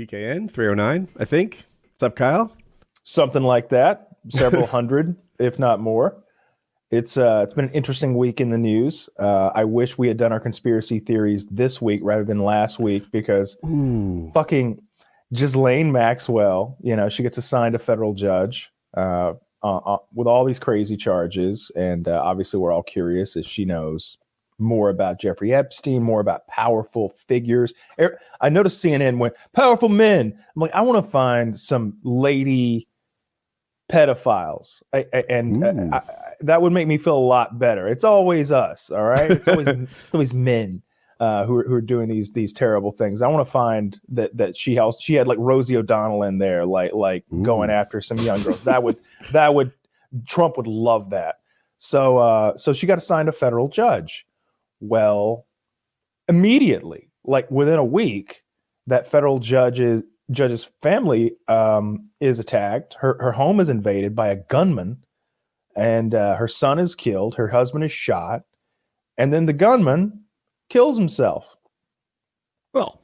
PKN 309, I think. What's up, Kyle? Something like that. Several hundred, if not more. It's uh, it's been an interesting week in the news. Uh, I wish we had done our conspiracy theories this week rather than last week because Ooh. fucking Ghislaine Maxwell, you know, she gets assigned a federal judge uh, uh, uh, with all these crazy charges, and uh, obviously we're all curious if she knows more about Jeffrey Epstein, more about powerful figures. Er- I noticed CNN went powerful men. I'm like, I want to find some lady pedophiles, I, I, and uh, I, I- that would make me feel a lot better. It's always us, all right. It's always it's always men uh, who are who are doing these these terrible things. I want to find that that she has she had like Rosie O'Donnell in there, like like Ooh. going after some young girls. That would that would Trump would love that. So uh, so she got assigned a federal judge. Well, immediately, like within a week, that federal judge's judge's family um, is attacked. Her her home is invaded by a gunman, and uh, her son is killed. Her husband is shot, and then the gunman kills himself. Well,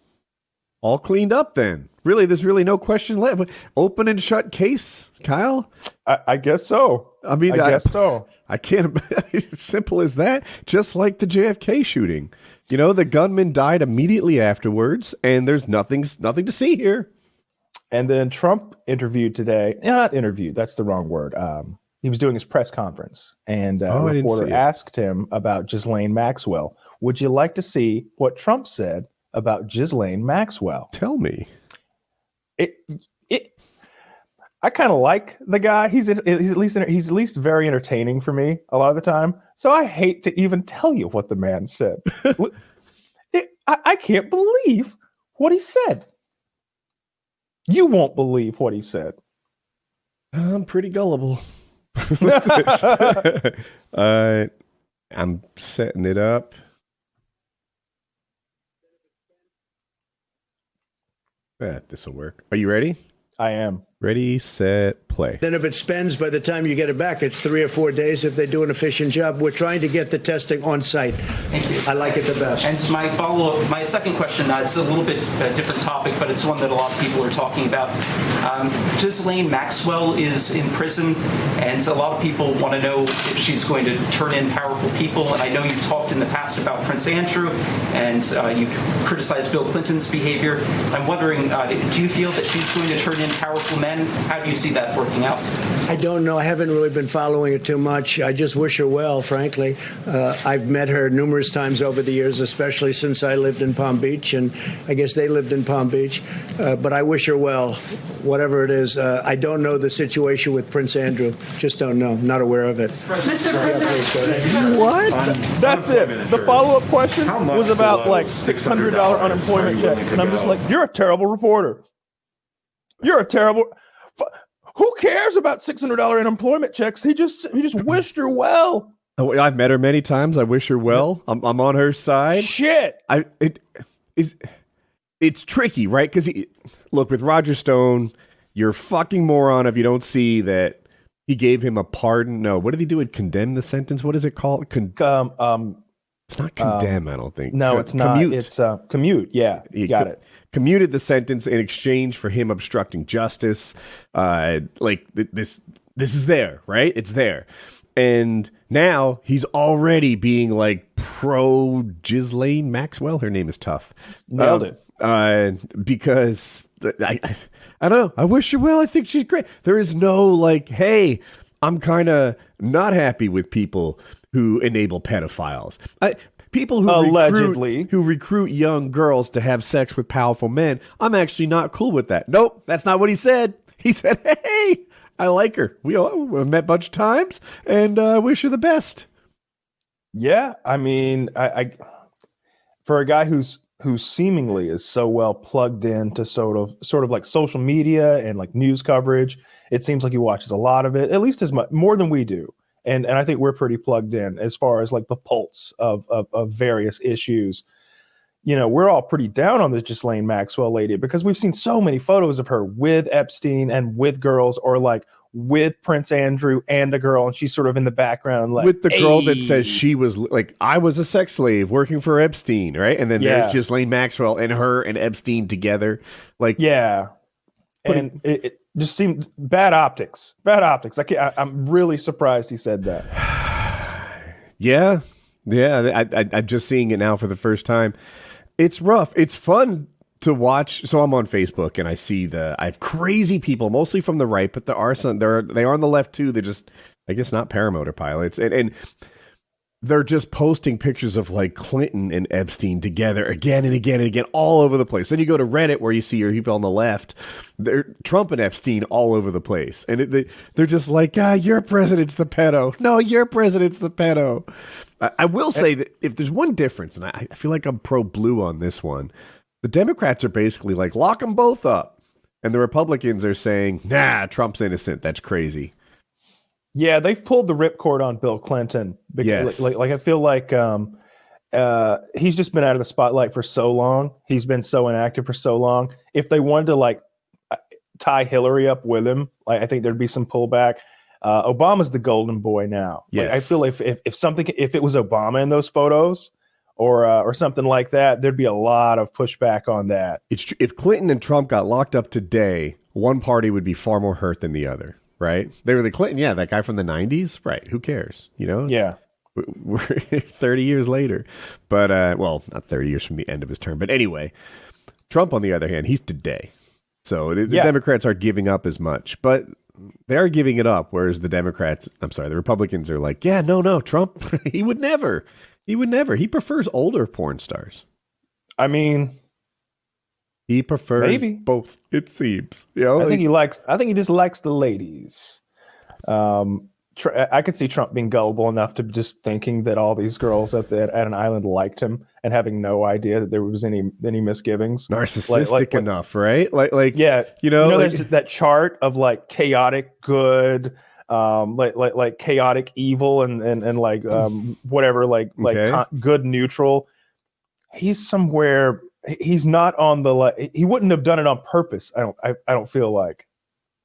all cleaned up then. Really, there's really no question left. Open and shut case, Kyle. I, I guess so. I mean, I I, guess so. I can't. Simple as that. Just like the JFK shooting. You know, the gunman died immediately afterwards, and there's nothing, nothing to see here. And then Trump interviewed today. eh, Not interviewed. That's the wrong word. Um, he was doing his press conference, and uh, Oh, a reporter asked him about Ghislaine Maxwell. Would you like to see what Trump said about Ghislaine Maxwell? Tell me. It, it. I kind of like the guy. He's in, he's at least he's at least very entertaining for me a lot of the time. So I hate to even tell you what the man said. It- I, I can't believe what he said. You won't believe what he said. I'm pretty gullible. uh, I'm setting it up. Yeah, this will work. Are you ready? I am. Ready, set, play. Then if it spends by the time you get it back, it's three or four days if they do an efficient job. We're trying to get the testing on site. Thank you. I like it the best. And my follow-up, my second question, uh, it's a little bit a different topic, but it's one that a lot of people are talking about. Um, Ghislaine Maxwell is in prison, and a lot of people want to know if she's going to turn in powerful people. And I know you've talked in the past about Prince Andrew, and uh, you criticized Bill Clinton's behavior. I'm wondering, uh, do you feel that she's going to turn in powerful men? How do you see that working out? I don't know. I haven't really been following it too much. I just wish her well, frankly. Uh, I've met her numerous times over the years, especially since I lived in Palm Beach, and I guess they lived in Palm Beach. Uh, but I wish her well, whatever it is. Uh, I don't know the situation with Prince Andrew. Just don't know. Not aware of it. Mr. President, What? That's it. The follow up question was about like six hundred dollar unemployment are you willing checks, and I'm just like, you're a terrible reporter. You're a terrible. Who cares about six hundred dollar unemployment checks? He just he just wished her well. Oh, I've met her many times. I wish her well. I'm, I'm on her side. Shit. I it is it's tricky, right? Because look with Roger Stone, you're a fucking moron if you don't see that he gave him a pardon. No, what did he do? It condemn the sentence. What is it called? Con- Um um it's not condemn. I don't think. no, Co- it's not. Commute. It's uh commute. Yeah, He you got co- it. Commuted the sentence in exchange for him obstructing justice. Uh, like th- this, this is there, right? It's there, and now he's already being like pro Ghislaine Maxwell. Her name is tough. Nailed Um, it. Uh, because I, I, I don't know. I wish her well. I think she's great. There is no like, hey, I'm kind of not happy with people who enable pedophiles. I, people who recruit- Allegedly. who recruit young girls to have sex with powerful men. I'm actually not cool with that. Nope, that's not what he said. He said, "Hey, I like her. We all we met a bunch of times, and uh, I wish her the best." Yeah, I mean, I, I for a guy who's who seemingly is so well plugged into sort of sort of like social media and like news coverage, it seems like he watches a lot of it, at least as much more than we do. And and I think we're pretty plugged in as far as like the pulse of of, of various issues. You know, we're all pretty down on this Ghislaine Maxwell lady because we've seen so many photos of her with Epstein and with girls, or like with Prince Andrew and a girl, and she's sort of in the background, like with the girl that says she was like I was a sex slave working for Epstein, right? And then Yeah. there's Ghislaine Maxwell and her and Epstein together. Like Yeah, and it, it just seemed bad optics. Bad optics. I can't, I, I'm really surprised he said that. Yeah, yeah. I, I, I'm just seeing it now for the first time. It's rough. It's fun to watch. So I'm on Facebook and I see the I have crazy people, mostly from the right, but there are some. There they are on the left too. They're just I guess not paramotor pilots, and and they're just posting pictures of like Clinton and Epstein together again and again and again all over the place. Then you go to Reddit where you see your people on the left, they're Trump and Epstein all over the place, and it, they, they're just like, ah, your president's the pedo. No, your president's the pedo. I, I will say that if there's one difference, and I, I feel like I'm pro blue on this one, the Democrats are basically like lock them both up, and the Republicans are saying, nah, Trump's innocent. That's crazy. Yeah, they've pulled the ripcord on Bill Clinton. Because, Yes. like, like I feel like um, uh, he's just been out of the spotlight for so long. He's been so inactive for so long. If they wanted to like uh, tie Hillary up with him, like I think there'd be some pullback. Uh, Obama's the golden boy now. Like, I feel if, if if something if it was Obama in those photos or uh, or something like that, there'd be a lot of pushback on that. it's tr- if Clinton and Trump got locked up today, one party would be far more hurt than the other, right? They were the Clinton, yeah, that guy from the '90s, right? Who cares, you know? Yeah. we're 30 years later, but uh, well, not 30 years from the end of his term, but anyway, Trump, on the other hand, he's today, so the, the Yeah. Democrats aren't giving up as much, but they are giving it up. Whereas the Democrats, I'm sorry, the Republicans are like, yeah, no, no, Trump, he would never, he would never. He prefers older porn stars. I mean, He prefers Maybe. both. It seems, you know, I like- think he likes. I think he just likes the ladies. Um, tr- I could see Trump being gullible enough to just thinking that all these girls at the, at an island liked him and having no idea that there was any any misgivings. narcissistic like- like- enough, right? Like, like, Yeah, you know, like- there's that chart of like chaotic good, um, like like like chaotic evil, and and and like um whatever, like like Okay. con- good neutral. He's somewhere. He's not on the like. He wouldn't have done it on purpose. I don't. I, I don't feel like.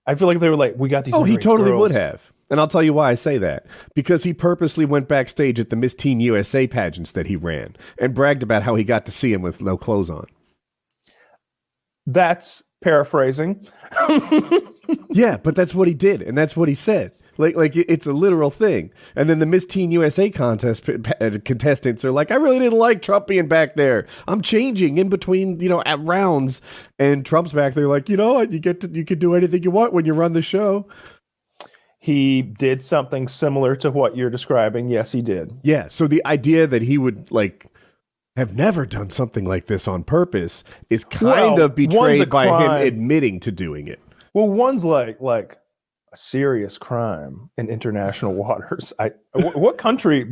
I feel like they were like, we got these. Oh, he totally would have. And I'll tell you why I say that. Because he purposely went backstage at the Miss Teen USA pageants that he ran and bragged about how he got to see him with no clothes on. That's paraphrasing. Yeah, but that's what he did, and that's what he said. Like, like it's a literal thing. And then the Miss Teen USA contest uh, contestants are like, "I really didn't like Trump being back there. I'm changing in between, you know, at rounds." And Trump's back there, like, you know what? You get to, you can do anything you want when you run the show. he did something similar to what you're describing. Yes, he did. Yeah. So the idea that he would like have never done something like this on purpose is kind Well, of betrayed by him admitting to doing it. Well, one's like like a serious crime in international waters. I what country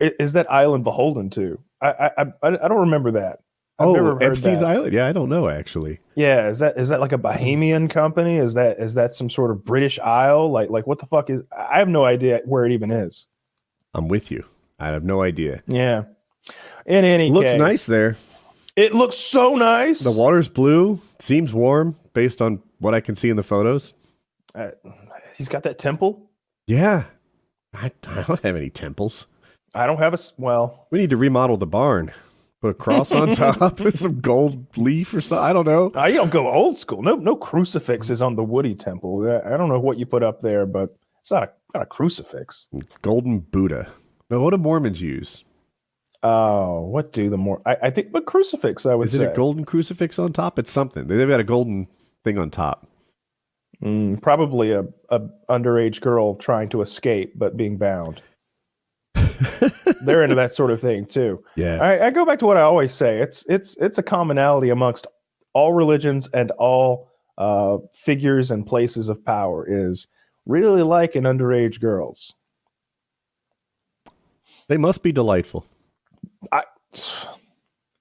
is that island beholden to? I I I, I don't remember that. I've oh, Epstein's that. Island. Yeah, I don't know actually. Yeah, is that is that like a Bahamian company? Is that is that some sort of British Isle? Like like what the fuck is? I have no idea where it even is. I'm with you. I have no idea. Yeah. In any Looks case, nice there. It looks so nice. The water's blue. Seems warm based on what I can see in the photos. Uh, he's got that temple. Yeah. I, I don't have any temples. I don't have a well. We need to remodel the barn. Put a cross on top with some gold leaf or something. I don't know. I don't go old school. No, no crucifixes on the Woody Temple. I don't know what you put up there, but it's not a not a crucifix. Golden Buddha. No, what do Mormons use? Oh, what do the more? I, I think, but crucifix. I would Is say it a golden crucifix on top? It's something. They've got a golden thing on top. Mm, probably a, a underage girl trying to escape but being bound. They're into that sort of thing too. Yes. I, I go back to what I always say. It's it's it's a commonality amongst all religions and all uh, figures and places of power is really liking underage girls. they must be delightful. They-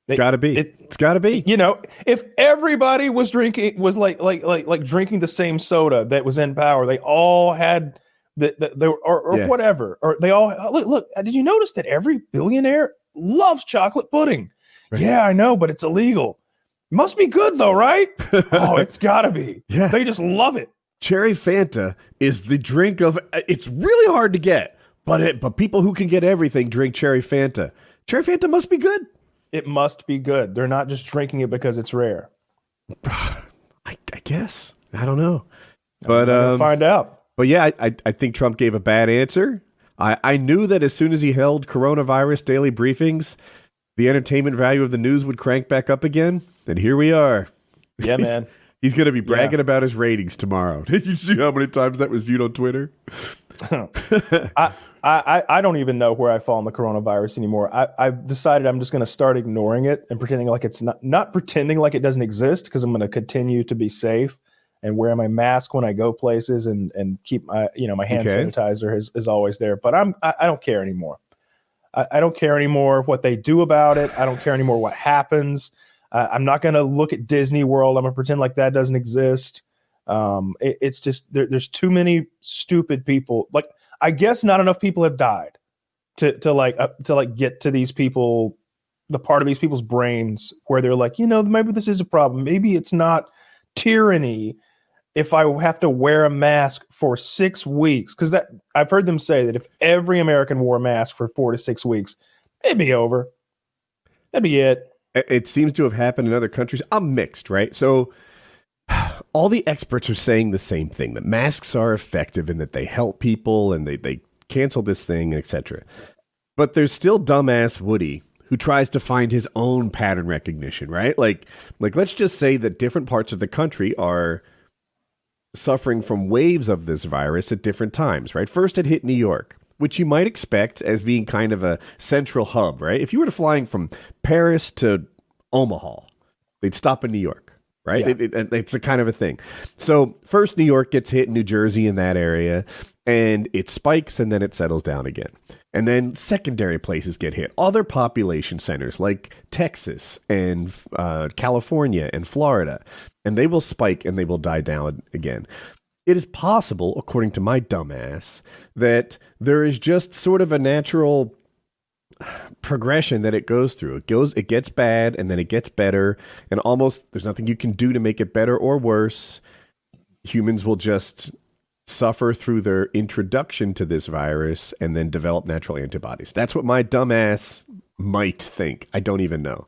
It's got to be. it- it's got to be. You know, if everybody was drinking was like like like like drinking the same soda that was in power, they all had the, the, the or, or Yeah. whatever, or they all uh, look look. Did you notice that every billionaire loves chocolate pudding? Right. Yeah, I know, but it's illegal. Must be good though, right? oh, it's got to be. Yeah. They just love it. cherry Fanta is the drink of. Uh, it's really hard to get, but it, but people who can get everything drink cherry Fanta. Cherry Fanta must be good. It must be good. They're not just drinking it because it's rare. I, I guess I don't know, but um, find out. but yeah, I, I think Trump gave a bad answer. I I knew that as soon as he held coronavirus daily briefings, the entertainment value of the news would crank back up again, and here we are. Yeah, man. He's going to be bragging about his ratings tomorrow. Did you see how many times that was viewed on Twitter? I, I, I don't even know where I fall on the coronavirus anymore. I, I've decided I'm just going to start ignoring it and pretending like it's not, not pretending like it doesn't exist because I'm going to continue to be safe and wear my mask when I go places and, and keep my, you know, my hand Okay. sanitizer is, is always there. But I'm, I, I don't care anymore. I, I don't care anymore what they do about it. I don't care anymore what happens. Uh, I'm not going to look at Disney World. I'm going to pretend like that doesn't exist. Um, it, it's just there, there's too many stupid people. Like I guess not enough people have died to to like uh, to like get to these people, the part of these people's brains where they're like, you know, maybe this is a problem. Maybe it's not tyranny if I have to wear a mask for six weeks. Because that I've heard them say that if every American wore a mask for four to six weeks, it'd be over. That'd be it. It- It seems to have happened in other countries. I'm mixed, right? So all the experts are saying the same thing that masks are effective and that they help people and they, they cancel this thing, etc. But there's still dumbass Woody who tries to find his own pattern recognition, right? Like like let's just say that different parts of the country are suffering from waves of this virus at different times, right? First, it hit New York, which you might expect as being kind of a central hub, right? If you were to flying from Paris to Omaha, they'd stop in New York, right? Yeah. It, it- it's a kind of a thing. So, first, New York gets hit, New Jersey in that area, and it spikes and then it settles down again. And then secondary places get hit. Other population centers like Texas and uh, California and Florida, and they will spike and they will die down again. It is possible, according to my dumbass, that there is just sort of a natural progression that it goes through. It goes, it gets bad, and then it gets better, and almost there's nothing you can do to make it better or worse. Humans will just suffer through their introduction to this virus and then develop natural antibodies. That's what my dumbass might think. I don't even know.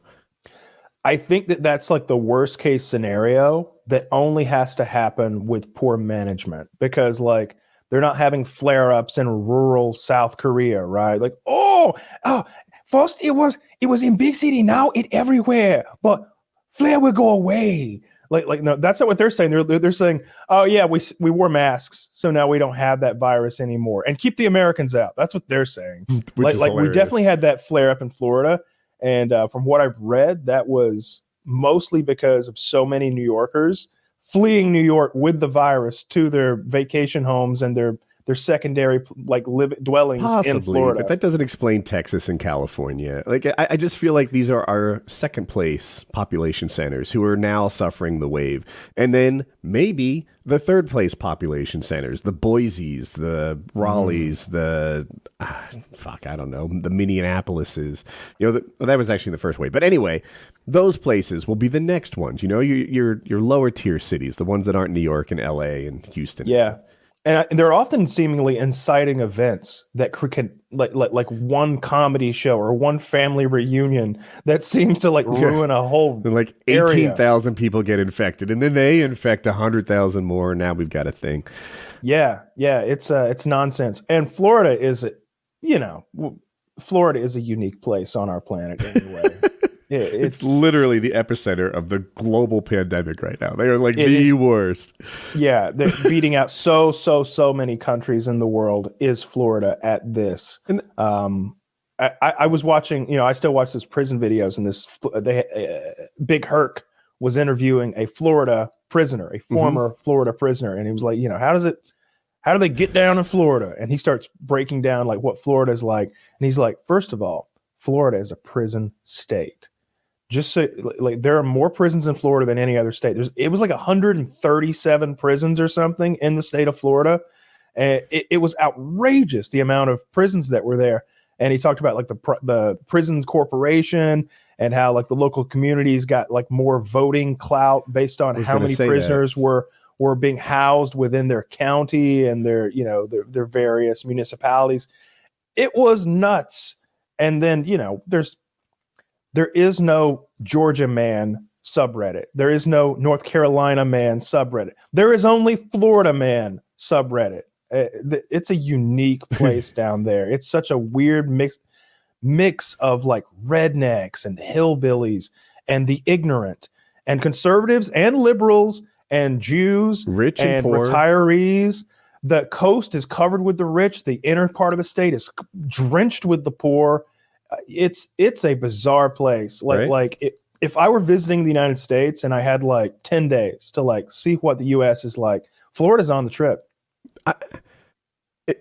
I think that that's like the worst case scenario that only has to happen with poor management because like they're not having flare ups in rural South Korea, right? Like, oh, oh, first it was it was in big city, now it everywhere, but flare will go away. Like, like no, that's not what they're saying. They're they're, saying, oh yeah, we we wore masks, so now we don't have that virus anymore, and keep the Americans out. That's what they're saying Which like, like we definitely had that flare up in Florida, and uh, from what I've read, that was mostly because of so many New Yorkers fleeing New York with the virus to their vacation homes and their their secondary like live dwellings in Florida. but that doesn't explain Texas and California. Like, I, I just feel like these are our second place population centers who are now suffering the wave, and then maybe the third place population centers, the Boise's, the Raleigh's, the ah, fuck, I don't know, the Minneapolises. You know, the, well, that was actually the first wave, but anyway, those places will be the next ones. You know, your your your lower tier cities, the ones that aren't New York and L.A. and Houston. yeah. stuff. And, I, and they're often seemingly inciting events that can like, like like one comedy show or one family reunion that seems to like ruin a whole And like area. 18,000 people get infected and then they infect 100,000 more. and Now we've got a thing. Yeah, yeah, it's uh, it's nonsense. And Florida is, you know, Florida is a unique place on our planet anyway. It- It's, it's literally the epicenter of the global pandemic right now. They are like the is- worst. yeah, they're beating out so so so many countries in the world. Is Florida at this? And- um, I, I was watching, you know, I still watch those prison videos, and this they uh, Big Herc was interviewing a Florida prisoner, a former Florida prisoner, and he was like, you know, how does it? How do they get down in Florida? And he starts breaking down like what Florida is like, and he's like, first of all, Florida is a prison state. Just so like there are more prisons in Florida than any other state. There's it was like 137 prisons or something in the state of Florida. And it, it was outrageous the amount of prisons that were there. And he talked about like the the prison corporation and how like the local communities got like more voting clout based on how many say that. prisoners were were being housed within their county and their you know their, their various municipalities it was nuts and then you know there's there is no georgia man subreddit there is no north carolina man subreddit there is only florida man subreddit Uh, it's a unique place down there it's such a weird mix mix of like rednecks and hillbillies and the ignorant and conservatives and liberals and Jews Rich and, and retirees. The coast is covered with the rich. The inner part of the state is drenched with the poor. It's it's a bizarre place. Like Right. like it, if I were visiting the United States and I had like ten days to like see what the U.S. is like, Florida's on the trip. I,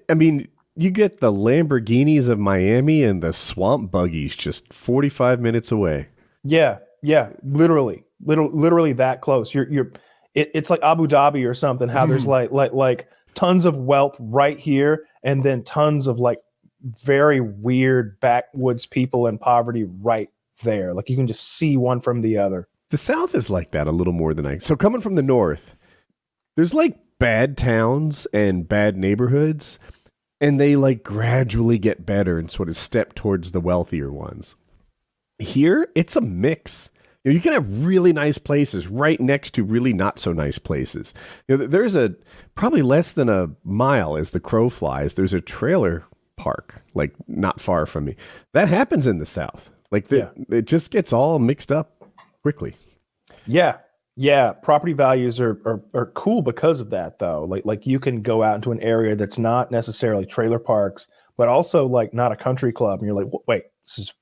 I mean, you get the Lamborghinis of Miami and the swamp buggies just 45 minutes away. Yeah, yeah, literally, literally, literally that close. You're you're. It, it's like Abu Dhabi or something. How there's like like like tons of wealth right here, and then tons of like very weird backwoods people and poverty right there. Like you can just see one from the other. The South is like that a little more than I. So coming from the North, there's like bad towns and bad neighborhoods, and they like gradually get better and sort of step towards the wealthier ones. Here, it's a mix. You, know, you can have really nice places right next to really not so nice places. You know, there's a probably less than a mile as the crow flies. There's a trailer park like not far from me. That happens in the South. Like the, it just gets all mixed up quickly. Yeah. Yeah, property values are, are are cool because of that though. Like like you can go out into an area that's not necessarily trailer parks, but also like not a country club, and you're like, wait, this is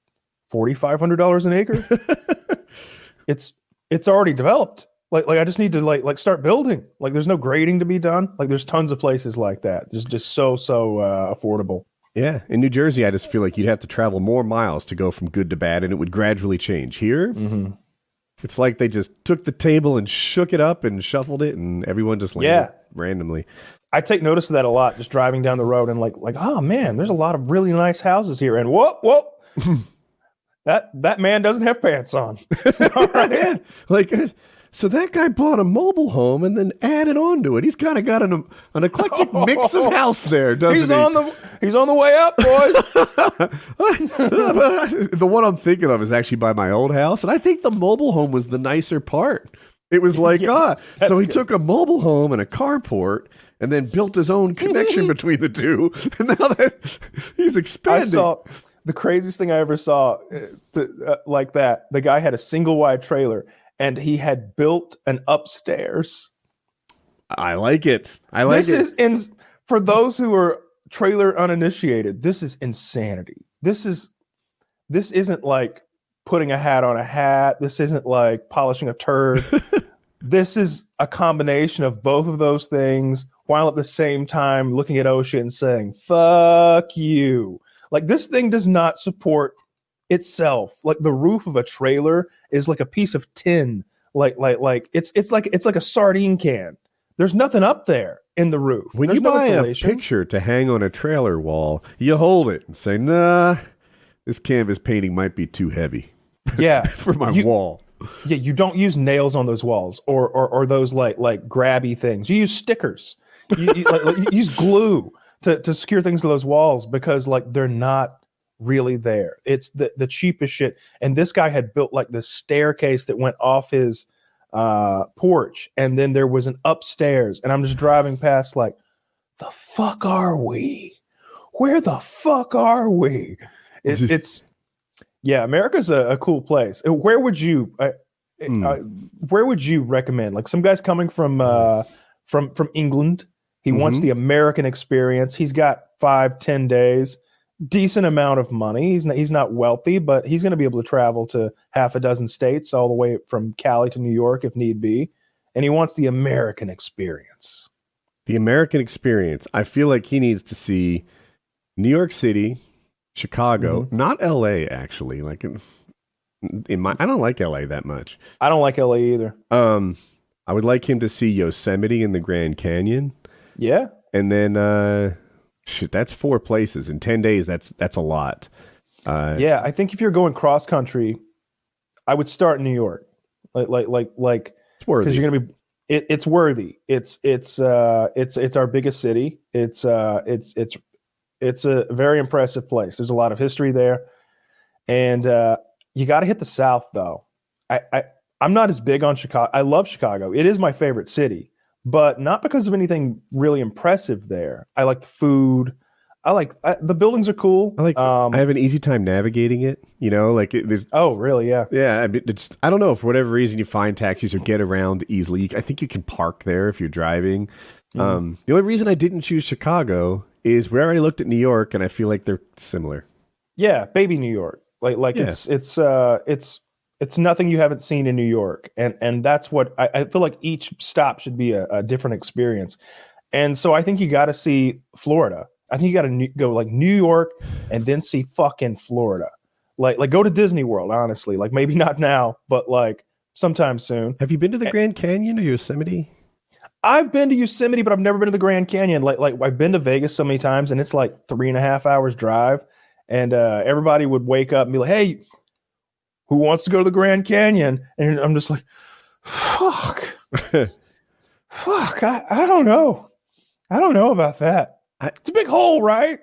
forty five hundred dollars an acre. it's it's already developed. Like like I just need to like like start building. Like there's no grading to be done. Like there's tons of places like that. Just just so so uh, affordable. Yeah, in New Jersey, I just feel like you'd have to travel more miles to go from good to bad, and it would gradually change. Here, Mm-hmm. it's like they just took the table and shook it up and shuffled it, and everyone just landed Yeah. randomly. I take notice of that a lot, just driving down the road and like like, oh man, there's a lot of really nice houses here. And whoop whoop, that that man doesn't have pants on. yeah, like uh, so that guy bought a mobile home and then added on to it. He's kind of got an an eclectic mix of house there, doesn't he's he? on the he's on the way up, boys. the one I'm thinking of is actually by my old house, and I think the mobile home was the nicer part. It was like, ah, so he took a mobile home and a carport, and then built his own connection between the two, and now that he's expanded. I saw the craziest thing I ever saw uh, to, uh, like that. The guy had a single wide trailer and he had built an upstairs. I like it. I like it. this it. is in for those who are trailer uninitiated. This is insanity. This is this isn't like putting a hat on a hat. This isn't like polishing a turd. this is a combination of both of those things while at the same time looking at OSHA and saying, fuck you. Like this thing does not support itself. Like the roof of a trailer is like a piece of tin. Like like like it's it's like it's like a sardine can. There's nothing up there in the roof. when There's you no buy a picture to hang on a trailer wall, you hold it and say, "Nah, this canvas painting might be too heavy yeah, for my You- wall." yeah, you don't use nails on those walls or or, or those like like grabby things. You use stickers. You, you, like, like, you use glue to to secure things to those walls because like they're not really there. It's the the cheapest shit. And this guy had built like this staircase that went off his uh porch, and then there was an upstairs. And I'm just driving past like, the fuck are we? Where the fuck are we? It, it's yeah, America's a, a cool place. Uh, Where would you, uh, Hmm. uh, where would you recommend? Like some guys coming from uh, from from England. He wants Mhm. the American experience. He's got five, ten days, decent amount of money. He's not, he's not wealthy, but he's going to be able to travel to half a dozen states, all the way from Cali to New York if need be. And he wants the American experience. the American experience. I feel like he needs to see New York City, Chicago, Mm-hmm. not L.A. Actually, like in, in my, I don't like L.A. that much. I don't like LA either. Um, I would like him to see Yosemite and the Grand Canyon, Yeah, and then uh, shit, that's four places in ten days. That's that's a lot. Uh, yeah. I think if you're going cross country, I would start in New York, like like like like because you're gonna be it, it's worthy. It's it's uh it's it's our biggest city. It's uh it's it's it's a very impressive place. There's a lot of history there, and uh, you got to hit the South though. I, I I'm not as big on Chicago. I love Chicago. It is my favorite city, but not because of anything really impressive there. I like the food. I like I, the buildings are cool. I like. Um, I have an easy time navigating it. You know, like it, there's. oh, really? Yeah. Yeah, I mean, it's. I don't know for whatever reason you find taxis or get around easily. I think you can park there if you're driving. Mm-hmm. Um, the only reason I didn't choose Chicago is we already looked at New York, and I feel like they're similar. Yeah, baby New York. Like like Yeah. it's it's uh it's it's nothing you haven't seen in New York. And and that's what I, I feel like each stop should be a, a different experience. And so I think you got to see Florida. I think you got to go like New York and then see fucking Florida. Like like go to Disney World, honestly. Like maybe not now, but like sometime soon. Have you been to the. Grand Canyon or Yosemite? I've been to Yosemite, but I've never been to the Grand Canyon. Like like I've been to Vegas so many times, and it's like three and a half hours drive. And uh, everybody would wake up and be like, "Hey, who wants to go to the Grand Canyon?" And I'm just like, "Fuck, fuck, I, I don't know, I don't know about that. I- it's a big hole, right?"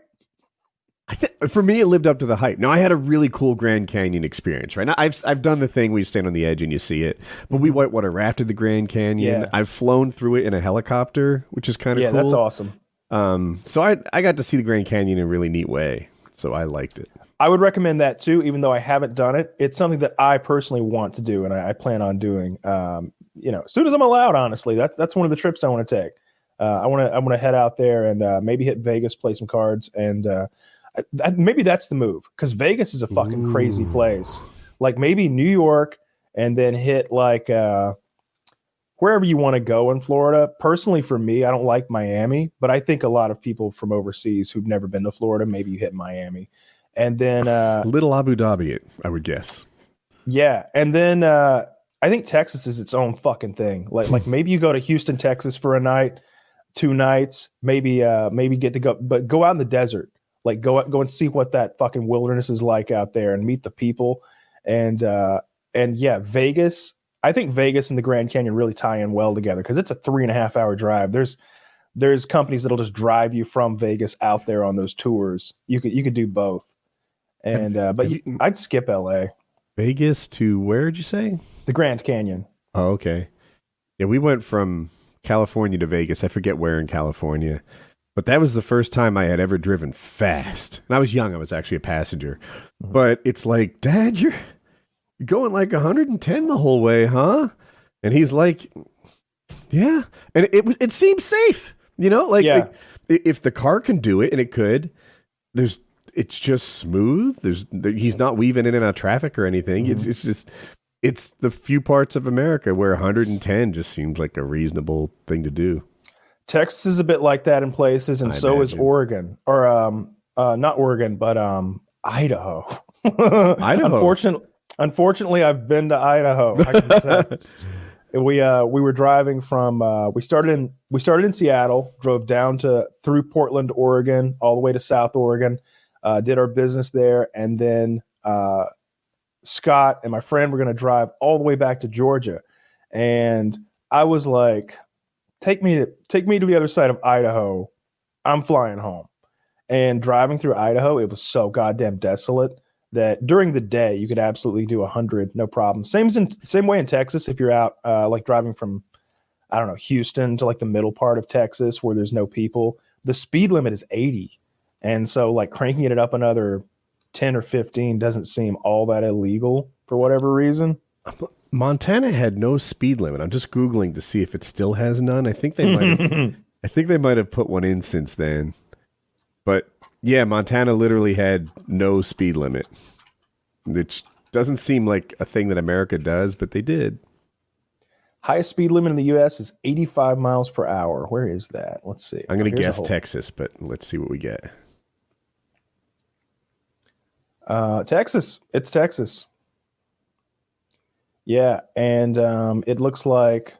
I th- for me, it lived up to the hype. Now, I had a really cool Grand Canyon experience. Right now, I've I've done the thing where you stand on the edge and you see it, but we whitewater rafted the Grand Canyon. Yeah. I've flown through it in a helicopter, which is kind of Yeah, cool. that's awesome. Um, so I I got to see the Grand Canyon in a really neat way. So I liked it. I would recommend that too, even though I haven't done it. It's something that I personally want to do, and I, I plan on doing. Um, you know, as soon as I'm allowed, honestly, that's that's one of the trips I want to take. Uh, I want to I want to head out there and uh, maybe hit Vegas, play some cards, and uh, I, I- maybe that's the move because Vegas is a fucking crazy place. Like maybe New York, and then hit like uh, wherever you want to go in Florida. Personally, for me, I don't like Miami, but I think a lot of people from overseas who've never been to Florida, maybe you hit Miami, and then uh, Little Abu Dhabi, I would guess. yeah, and then uh, I think Texas is its own fucking thing. Like like maybe you go to Houston, Texas for a night, two nights, maybe uh maybe get to go, but go out in the desert. Like go out, go and see what that fucking wilderness is like out there, and meet the people, and uh and yeah, Vegas. I think Vegas and the Grand Canyon really tie in well together because it's a three and a half hour drive. There's there's companies that'll just drive you from Vegas out there on those tours. You could you could do both, and uh, but you, I'd skip L.A. Vegas to where did you say? The Grand Canyon. Oh, okay. Yeah, we went from California to Vegas. I forget where in California, but that was the first time I had ever driven fast. And I was young. I was actually a passenger. But it's like, Dad, you're you're going like 110 the whole way, huh? And he's like, Yeah. And it was it seems safe, you know, like, Yeah. like, if the car can do it, and it could, there's it's just smooth. There's there, he's not weaving in and out of traffic or anything. It's it's just it's the few parts of America where 110 just seems like a reasonable thing to do. Texas is a bit like that in places, and I so is. Oregon, or um, uh, not Oregon, but um, Idaho. Idaho. Unfortunately, unfortunately, I've been to Idaho. I can say. we uh we were driving from uh we started in we started in Seattle, drove down to through Portland, Oregon, all the way to South Oregon, uh, did our business there, and then uh, Scott and my friend were going to drive all the way back to Georgia, and I was like, "Take me to take me to the other side of Idaho. I'm flying home." And driving through Idaho, it was so goddamn desolate that during the day you could absolutely do 100 no problem same in same way in texas if you're out uh, like driving from i don't know houston to like the middle part of texas where there's no people the speed limit is 80 and so like cranking it up another 10 or 15 doesn't seem all that illegal for whatever reason Montana had no speed limit. I'm just googling to see if it still has none. I think they might have I think they might have put one in since then. But yeah, Montana literally had no speed limit. Which doesn't seem like a thing that America does, but they did. highest speed limit in the us is 85 miles per hour where is that let's see I'm going to guess Texas, but let's see what we get. Uh, Texas. It's Texas. Yeah, and um, it looks like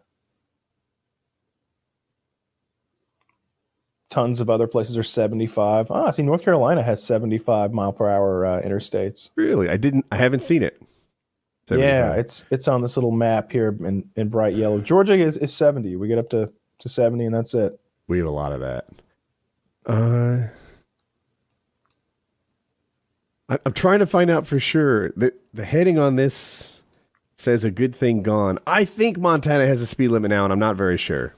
tons of other places are 75. Ah, see, North Carolina has 75 mile per hour uh, interstates. Really? I didn't I haven't seen it. Yeah, it's it's on this little map here in, in bright yellow. Georgia is, is 70. We get up to, to 70 and that's it. we have a lot of that. Uh, I, I'm trying to find out for sure. The the heading on this says a good thing gone. I think Montana has a speed limit now, and I'm not very sure.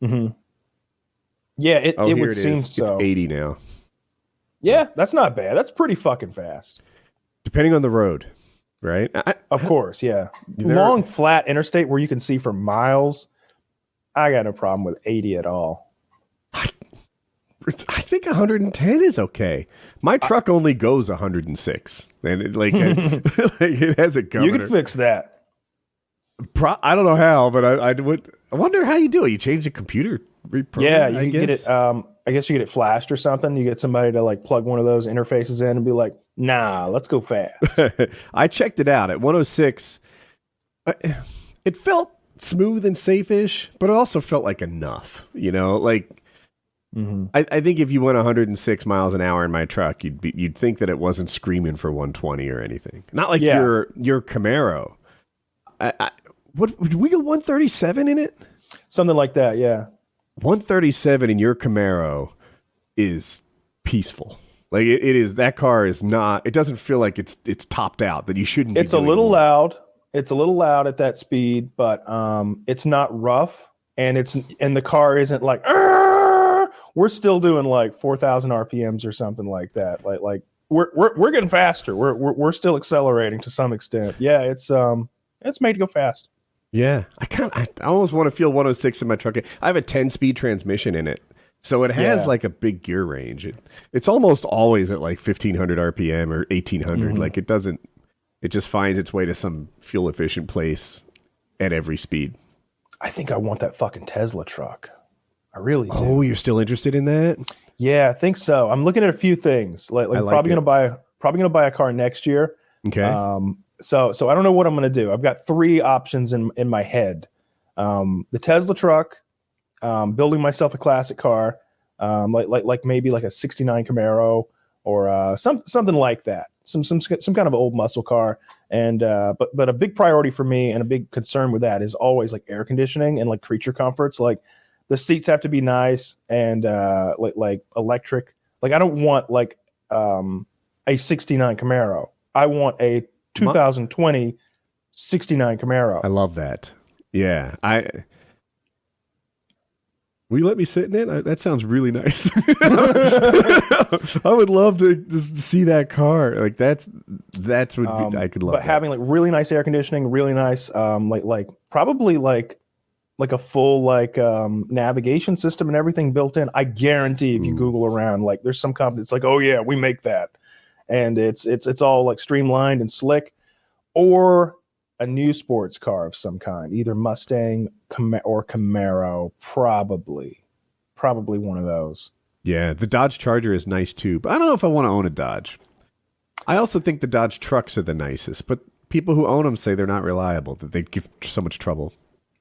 hmm Yeah, it, Oh, it would it seem so. It's 80 now, Yeah, that's not bad. That's pretty fucking fast. depending on the road, right? I, Of course, yeah. Long flat interstate where you can see for miles. I got no problem with 80 at all. I think 110 is okay. My truck only goes 106, and it, like, it, like it has a You governor. can fix that. Pro- I don't know how, but I, I would. I wonder how you do it. You change the computer. reprogram, Yeah, you I can get it. Um, I guess you get it flashed or something. You get somebody to like plug one of those interfaces in and be like, "Nah, let's go fast." I checked it out at 106. It felt smooth and safe-ish, but it also felt like enough. You know, like hmm I, I think if you went 106 miles an hour in my truck, you'd be, you'd think that it wasn't screaming for 120 or anything. Not like Yeah. your your Camaro. I, I, what did we go 137 in it? Something like that. Yeah. 137 in your Camaro is peaceful. Like it, it is that car is not. It doesn't feel like it's it's topped out. That you shouldn't. be It's a little more. loud. It's a little loud at that speed, but um, it's not rough, and it's and the car isn't like. "Arr!" We're still doing like four thousand RPMs or something like that. Like like we're we're we're getting faster. We're we're we're still accelerating to some extent. Yeah, it's um it's made to go fast. Yeah, I kind. I almost want to feel 106 in my truck. I have a 10 speed transmission in it, so it has Yeah. like a big gear range. It, it's almost always at like 1500 RPM or 1800. Mm-hmm. Like it doesn't. It just finds its way to some fuel efficient place at every speed. I think I want that fucking Tesla truck. I really do. Oh, you're still interested in that? Yeah, I think so. I'm looking at a few things. Like, like like probably it. gonna buy probably gonna buy a car next year. Okay. Um, so so I don't know what I'm gonna do. I've got three options in in my head. Um, the Tesla truck, um, building myself a classic car, um, like like like maybe like a '69 Camaro or uh, some something like that. Some some some kind of old muscle car. And uh, but but a big priority for me and a big concern with that is always like air conditioning and like creature comforts. Like the seats have to be nice and uh, like like electric. Like I don't want like um, a '69 Camaro. I want a 2020 69 Camaro. I love that. Yeah, I. Will you let me sit in it? I, that sounds really nice. I would love to just see that car. Like that's that's be, Um, I could love. but that. having like really nice air conditioning, really nice, um, like like probably like like a full like um, navigation system and everything built in. I guarantee if you Ooh. Google around, like there's some company that's like, oh yeah, we make that, and it's it's it's all like streamlined and slick, or a new sports car of some kind, either Mustang Cam- or Camaro, probably, probably one of those. Yeah, the Dodge Charger is nice too, but I don't know if I want to own a Dodge. I also think the Dodge trucks are the nicest, but people who own them say they're not reliable, that they give so much trouble.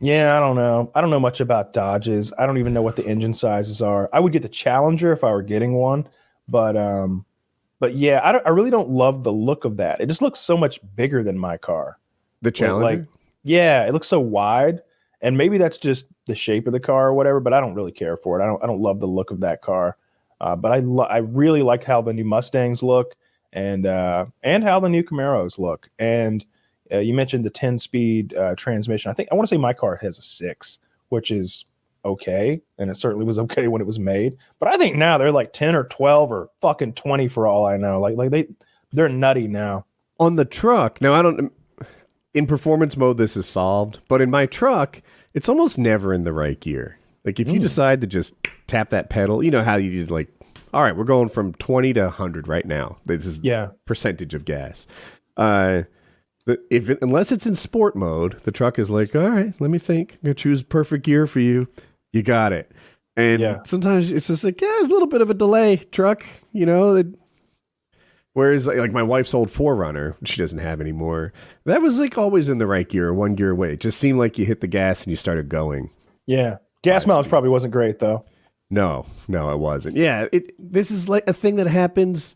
Yeah, I don't know. I don't know much about Dodges. I don't even know what the engine sizes are. I would get the Challenger if I were getting one, but um, but yeah, I don't, I really don't love the look of that. It just looks so much bigger than my car. The Challenger? Like, yeah, it looks so wide, and maybe that's just the shape of the car or whatever. But I don't really care for it. I don't. I don't love the look of that car. Uh, but I lo- I really like how the new Mustangs look, and uh, and how the new Camaros look. And uh, you mentioned the ten speed uh, transmission. I think I want to say my car has a six, which is okay, and it certainly was okay when it was made. But I think now they're like ten or twelve or fucking twenty for all I know. Like like they they're nutty now. on the truck now i don't in performance mode this is solved but in my truck it's almost never in the right gear like if you decide to just tap that pedal you know how you did like all right we're going from 20 to 100 right now this is Yeah. percentage of gas uh if it, unless it's in sport mode the truck is like all right let me think i'm gonna choose perfect gear for you you got it and Yeah. sometimes it's just like yeah there's a little bit of a delay truck you know that Whereas like my wife's old 4Runner, she doesn't have anymore, that was like always in the right gear, one gear away. It just seemed like you hit the gas and you started going. Yeah. Gas mileage probably wasn't great though. No, no, it wasn't. Yeah, it. This is like a thing that happens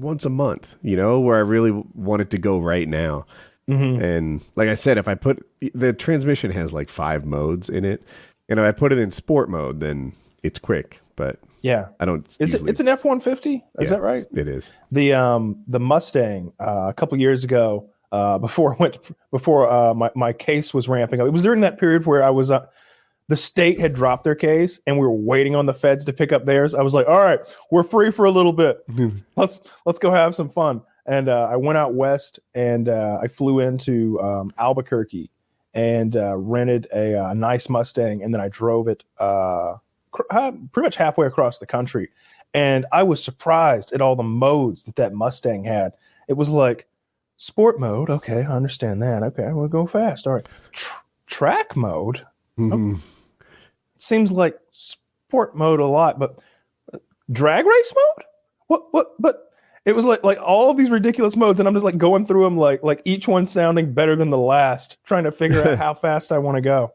once a month, you know, where I really want it to go right now. And like I said, if I put the transmission has like five modes in it, and if I put it in sport mode, then it's quick. But Yeah. I don't. Is it? It's an F one fifty. Is Yeah. that right? It is. The um the Mustang uh, a couple years ago. Uh, before I went before uh, my my case was ramping up. It was during that period where I was uh, the state had dropped their case and we were waiting on the feds to pick up theirs. I was like, all right, we're free for a little bit. let's let's go have some fun. And uh, I went out west and uh, I flew into um, Albuquerque and uh, rented a, uh nice Mustang and then I drove it uh, cr- pretty much halfway across the country. And I was surprised at all the modes that that Mustang had. It was like sport mode. Okay, I understand that. Okay, i we'll go fast. All right, Tr- track mode Mhm. Seems like sport mode a lot, but uh, drag race mode? What? What? But it was like like all of these ridiculous modes, and I'm just like going through them, like like each one sounding better than the last, trying to figure out how fast I want to go.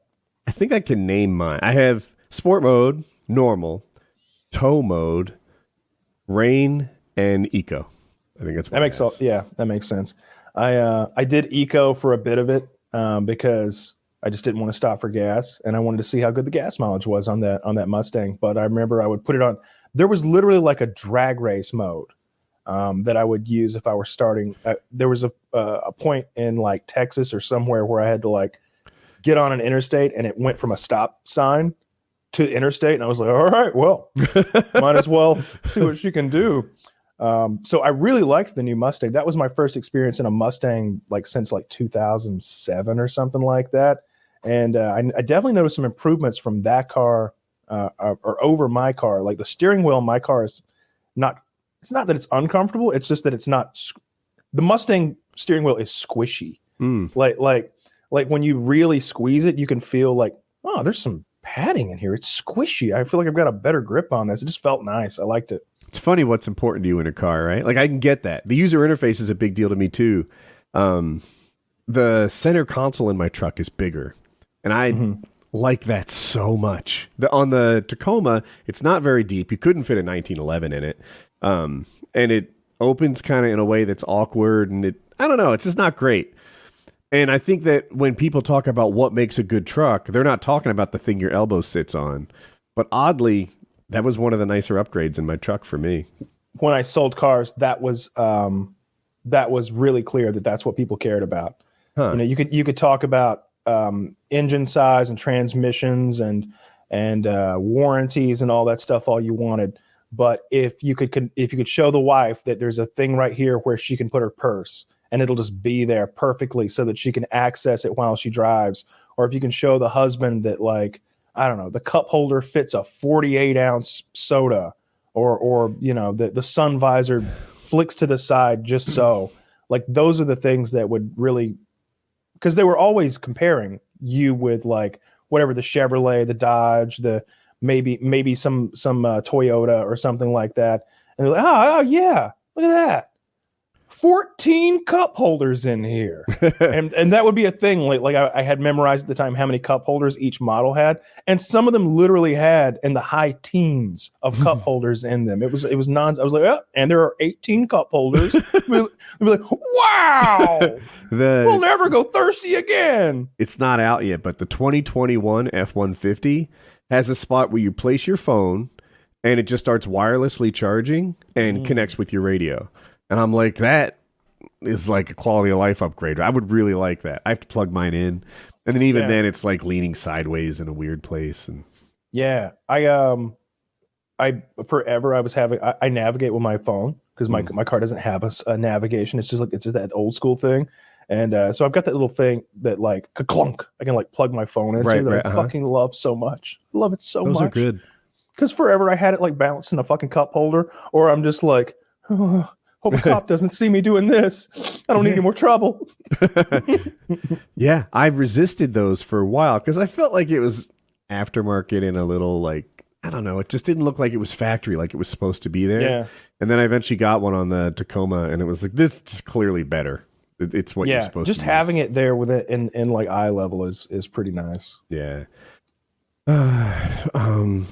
I think I can name mine. I have sport mode, normal, tow mode, rain, and eco. I think that's what That makes all, yeah, that makes sense. I uh I did eco for a bit of it um, because I just didn't want to stop for gas, and I wanted to see how good the gas mileage was on that on that Mustang. But I remember I would put it on. There was literally like a drag race mode um, that I would use if I were starting. Uh, there was a uh, a point in like Texas or somewhere where I had to like get on an interstate, and it went from a stop sign to interstate, and I was like, all right, well, might as well see what she can do. Um, so I really liked the new Mustang. That was my first experience in a Mustang, like since like 2007 or something like that. And uh, I, I definitely noticed some improvements from that car uh, or, or over my car. Like the steering wheel in my car is not. It's not that it's uncomfortable. It's just that it's not. The Mustang steering wheel is squishy. Mm. Like like like when you really squeeze it, you can feel like oh, there's some padding in here. It's squishy. I feel like I've got a better grip on this. It just felt nice. I liked it. It's funny what's important to you in a car, right? Like I can get that. The user interface is a big deal to me too. Um, the center console in my truck is bigger, and I like that so much. The on the Tacoma, it's not very deep. You couldn't fit a 1911 in it, um, and it opens kind of in a way that's awkward, and it I don't know. It's just not great. And I think that when people talk about what makes a good truck, they're not talking about the thing your elbow sits on. But oddly, that was one of the nicer upgrades in my truck for me. when I sold cars, that was um, that was really clear that that's what people cared about. Huh. You know, you could you could talk about um, engine size and transmissions and and uh, warranties and all that stuff all you wanted, but if you could con- if you could show the wife that there's a thing right here where she can put her purse and it'll just be there perfectly so that she can access it while she drives, or if you can show the husband that like I don't know the cup holder fits a 48 ounce soda or or you know the the sun visor flicks to the side just so. Like those are the things that would really because they were always comparing you with like whatever the Chevrolet, the Dodge, the maybe maybe some some uh, Toyota or something like that, and they're like, oh, oh yeah, look at that, fourteen cup holders in here, and and that would be a thing. Like like I, I had memorized at the time how many cup holders each model had, and some of them literally had in the high teens of cup holders in them. It was it was non. I was like, oh, and there are eighteen cup holders. They'd be like, wow, The we'll never go thirsty again. it's not out yet, but the 2021 F150 has a spot where you place your phone and it just starts wirelessly charging and Mm. connects with your radio. And I'm like, that is like a quality of life upgrade. I would really like that. I have to plug mine in. And then even Yeah. then it's like leaning sideways in a weird place and Yeah, I um, I forever I was having I, I navigate with my phone because my my car doesn't have a navigation. It's just like it's just that old school thing, and uh, so I've got that little thing that like clunk I can like plug my phone into Right, that right, I uh-huh. fucking love so much. I love it so those much. are good. Because forever I had it like balanced in a fucking cup holder, or I'm just like. Hope a cop doesn't see me doing this. I don't need any more trouble. Yeah, I resisted those for a while because I felt like it was aftermarket and a little like I don't know. It just didn't look like it was factory, like it was supposed to be there. Yeah. And then I eventually got one on the Tacoma, and it was like this is clearly better. It- It's what you're supposed just to Just having use. it there with it in, in like eye level is is pretty nice. Yeah. um.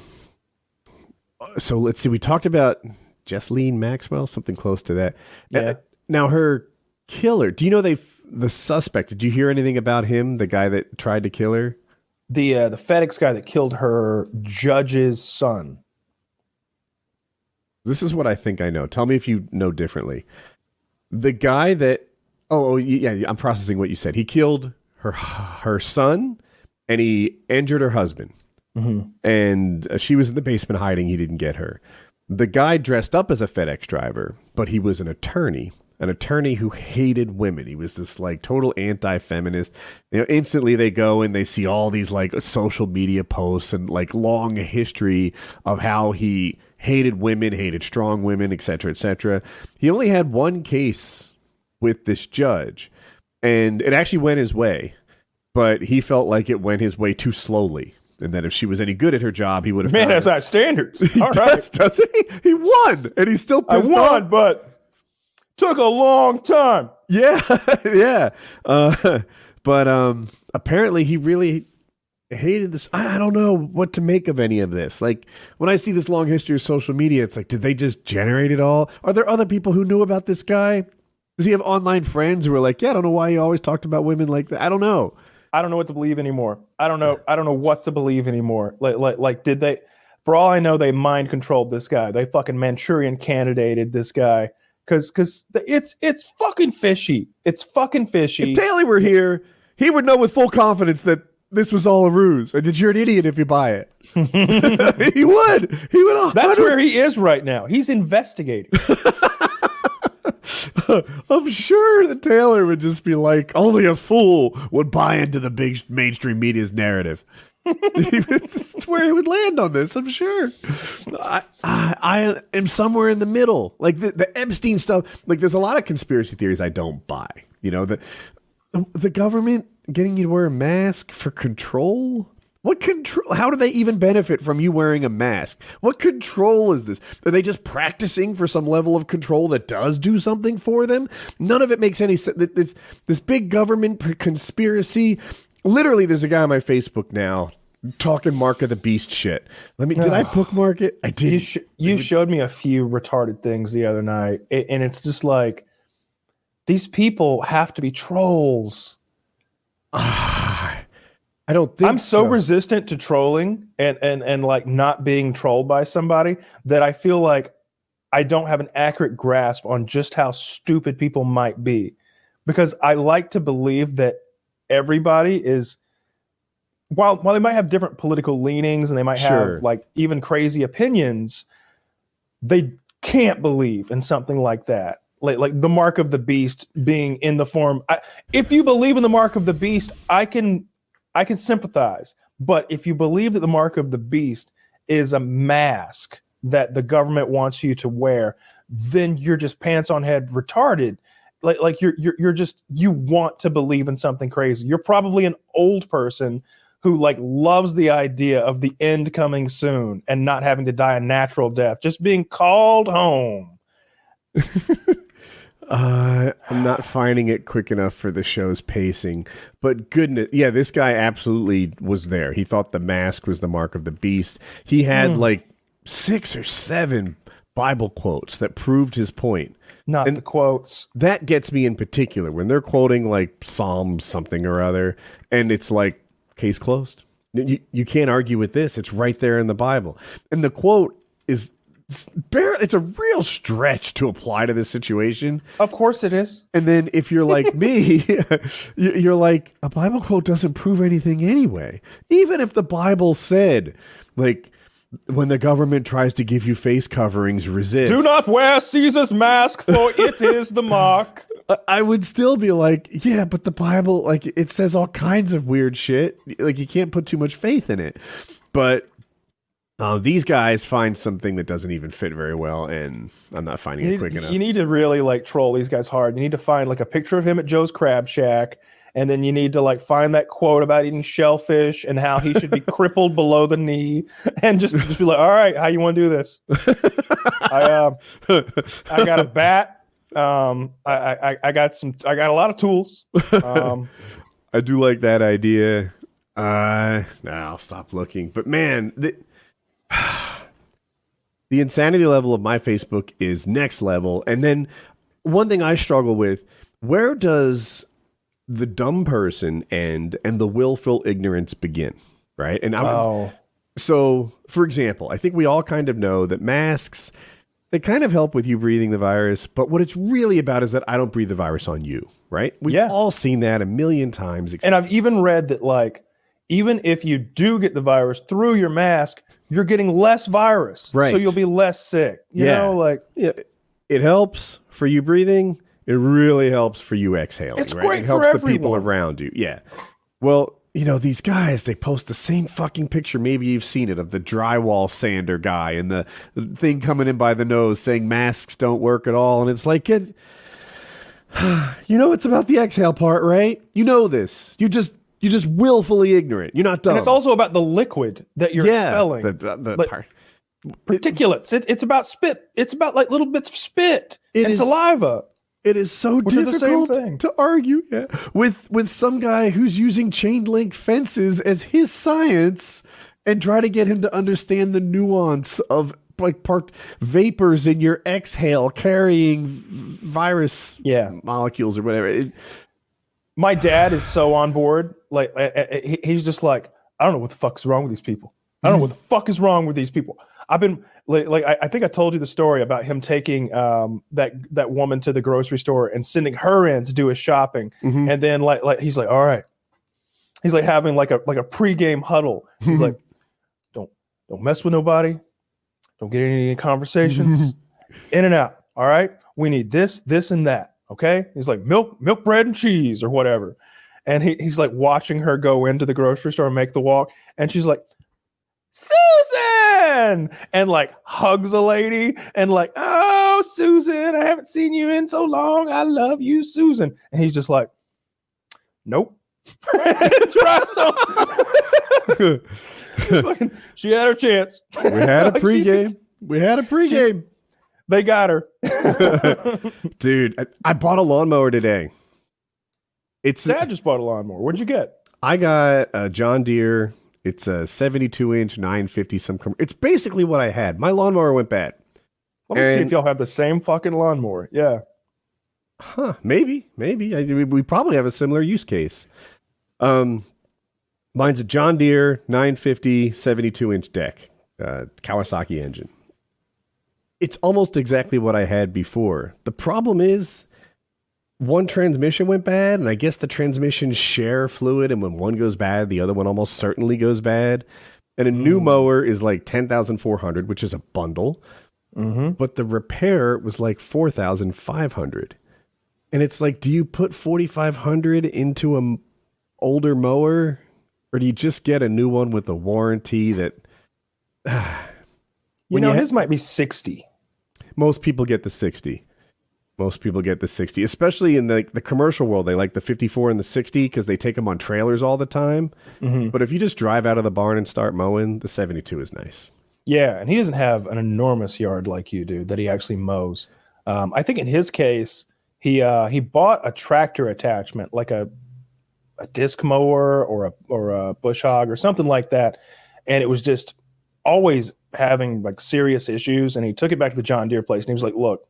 So let's see. We talked about Jesseline Maxwell, something close to that. Yeah. Uh, Now her killer. Do you know they? the suspect. Did you hear anything about him? The guy that tried to kill her. The uh, the FedEx guy that killed her judge's son. This is what I think I know. Tell me if you know differently. The guy that oh, oh yeah, I'm processing what you said. He killed her her son and he injured her husband. Mm-hmm. And uh, she was in the basement hiding. He didn't get her. The guy dressed up as a FedEx driver, but he was an attorney an attorney who hated women. He was this like total anti-feminist. You know, instantly they go and they see all these like social media posts and like long history of how he hated women, hated strong women, etc., etc. He only had one case with this judge, and it actually went his way, but he felt like it went his way too slowly. And that if she was any good at her job, he would have. Man has high standards. He All does, right. doesn't he? He won, and he's still pissed I won, off. but took a long time. Yeah, yeah. Uh, but um, apparently, he really hated this. I, I don't know what to make of any of this. Like when I see this long history of social media, it's like, did they just generate it all? Are there other people who knew about this guy? Does he have online friends who are like, yeah, I don't know why he always talked about women like that. I don't know. I don't know what to believe anymore. I don't know. I don't know what to believe anymore. Like, like, like, did they? For all I know, they mind controlled this guy. They fucking Manchurian candidated this guy because, because it's it's fucking fishy. It's fucking fishy. If Taylor were here, he would know with full confidence that this was all a ruse, and that you're an idiot if you buy it. he would. He would. That's where he is right now. He's investigating. I'm sure that Taylor would just be like, only a fool would buy into the big mainstream media's narrative. That's where he would land on this, I'm sure. I, I, I am somewhere in the middle. Like the, the Epstein stuff, like there's a lot of conspiracy theories I don't buy. You know, the, the government getting you to wear a mask for control? What control? How do they even benefit from you wearing a mask? What control is this? Are they just practicing for some level of control that does do something for them? None of it makes any sense. This this big government conspiracy. Literally, there's a guy on my Facebook now talking Mark of the Beast shit. Let me. Did I bookmark it? I did. You sh- you showed me a few retarded things the other night, and it's just like these people have to be trolls. Ah, I don't think I'm so, resistant to trolling and and and like not being trolled by somebody that I feel like I don't have an accurate grasp on just how stupid people might be. Because I like to believe that everybody is while while they might have different political leanings and they might Sure. have like even crazy opinions they can't believe in something like that. Like like the mark of the beast being in the form I, if you believe in the mark of the beast I can I can sympathize. But if you believe that the mark of the beast is a mask that the government wants you to wear, then you're just pants on head retarded. Like like you're you're you're just you want to believe in something crazy. You're probably an old person who like loves the idea of the end coming soon and not having to die a natural death, just being called home. Uh, I'm not finding it quick enough for the show's pacing. But goodness, yeah, this guy absolutely was there. He thought the mask was the mark of the beast. He had like six or seven Bible quotes that proved his point. Not And- the quotes. That gets me in particular when they're quoting like Psalm something or other, and it's like case closed. You, you can't argue with this. It's right there in the Bible. And the quote is it's, bare, it's a real stretch to apply to this situation. Of course it is. And then if you're like me, you- you're like, a Bible quote doesn't prove anything anyway. Even if the Bible said, like, when the government tries to give you face coverings, resist. Do not wear Caesar's mask, for it is the mark. I would still be like, yeah, but the Bible, like, it says all kinds of weird shit. Like, you can't put too much faith in it. But uh, these guys find something that doesn't even fit very well, and I'm not finding You it quick enough. you need to really like troll these guys hard. You need to find like a picture of him at Joe's Crab Shack, and then you need to like find that quote about eating shellfish and how he should be crippled below the knee, and just just be like, all right, how you want to do this? I um, I got a bat. Um, I, I I got some. I got a lot of tools. Um, I do like that idea. Uh, nah, I'll stop looking. But man, the, the insanity level of my Facebook is next level. And then one thing I struggle with: where does the dumb person end and the willful ignorance begin, right? And I'm, Oh, so, for example, I think we all kind of know that masks they kind of help with you breathing the virus, but what it's really about is that I don't breathe the virus on you, right? We've Yeah. all seen that a million times. and I've even read that like even if you do get the virus through your mask, you're getting less virus, Right. So you'll be less sick. You Yeah. know, like Yeah, it helps for you breathing. It really helps for you exhaling. It's right? great It for helps the people around you. Yeah. Well, you know these guys. They post the same fucking picture. Maybe you've seen it of the drywall sander guy and the, the thing coming in by the nose saying masks don't work at all. And it's like it. You know it's about the exhale part, right? You know this. You just you just willfully ignorant. You're not dumb. and it's also about the liquid that you're yeah. expelling. The, the, But- part. Particulates. It, it's about spit. It's about like little bits of spit It and is- saliva. It is so Which are the same difficult to argue yeah, with with some guy who's using chain link fences as his science and try to get him to understand the nuance of like part vapors in your exhale carrying virus Yeah. molecules or whatever. It- My dad is so on board. Like I- I- he- he's just like, I don't know what the fuck's wrong with these people. I don't know what the fuck is wrong with these people. I've been like, like I, I think I told you the story about him taking um, that that woman to the grocery store and sending her in to do his shopping, Mhm. and then like like he's like, all right, he's like having like a like a pregame huddle. He's like, don't don't mess with nobody, don't get any conversations, in and out. All right, we need this, this, and that. Okay, he's like milk, milk, bread, and cheese, or whatever. And he, he's like watching her go into the grocery store and make the walk, and she's like, Susan, and like hugs a lady, and like, oh, Susan, I haven't seen you in so long. I love you, Susan. And he's just like, nope. Drives on. Fucking- she had her chance. we had a Like, she's- pregame. We had a pregame. They got her. Dude, I, I bought a lawnmower today. It's Dad just bought a lawnmower. What'd you get? I got a John Deere. It's a 72 inch 950 some. Com- it's basically what I had. My lawnmower went bad. Let me see if y'all have the same fucking lawnmower. Yeah. Huh? Maybe, maybe. I, we, we probably have a similar use case. Um, mine's a John Deere 950 72 inch deck, uh, Kawasaki engine. It's almost exactly what I had before. The problem is one transmission went bad, and I guess the transmissions share fluid, and when one goes bad, the other one almost certainly goes bad. And a new mower is like ten thousand four hundred, which is a bundle, Mm-hmm. but the repair was like four thousand five hundred. And it's like, do you put forty five hundred into a m- older mower, or do you just get a new one with a warranty that You know, you ha- his might be 60. most people get the 60 most people get the 60 especially in the, the commercial world they like the 54 and the 60 because they take them on trailers all the time Mm-hmm. but if you just drive out of the barn and start mowing the 72 is nice Yeah, and he doesn't have an enormous yard like you do that he actually mows. Um, I think in his case, he uh, he bought a tractor attachment, like a a disc mower or a or a bush hog or something like that, and it was just always having like serious issues. And he took it back to the John Deere place, and he was like, "Look,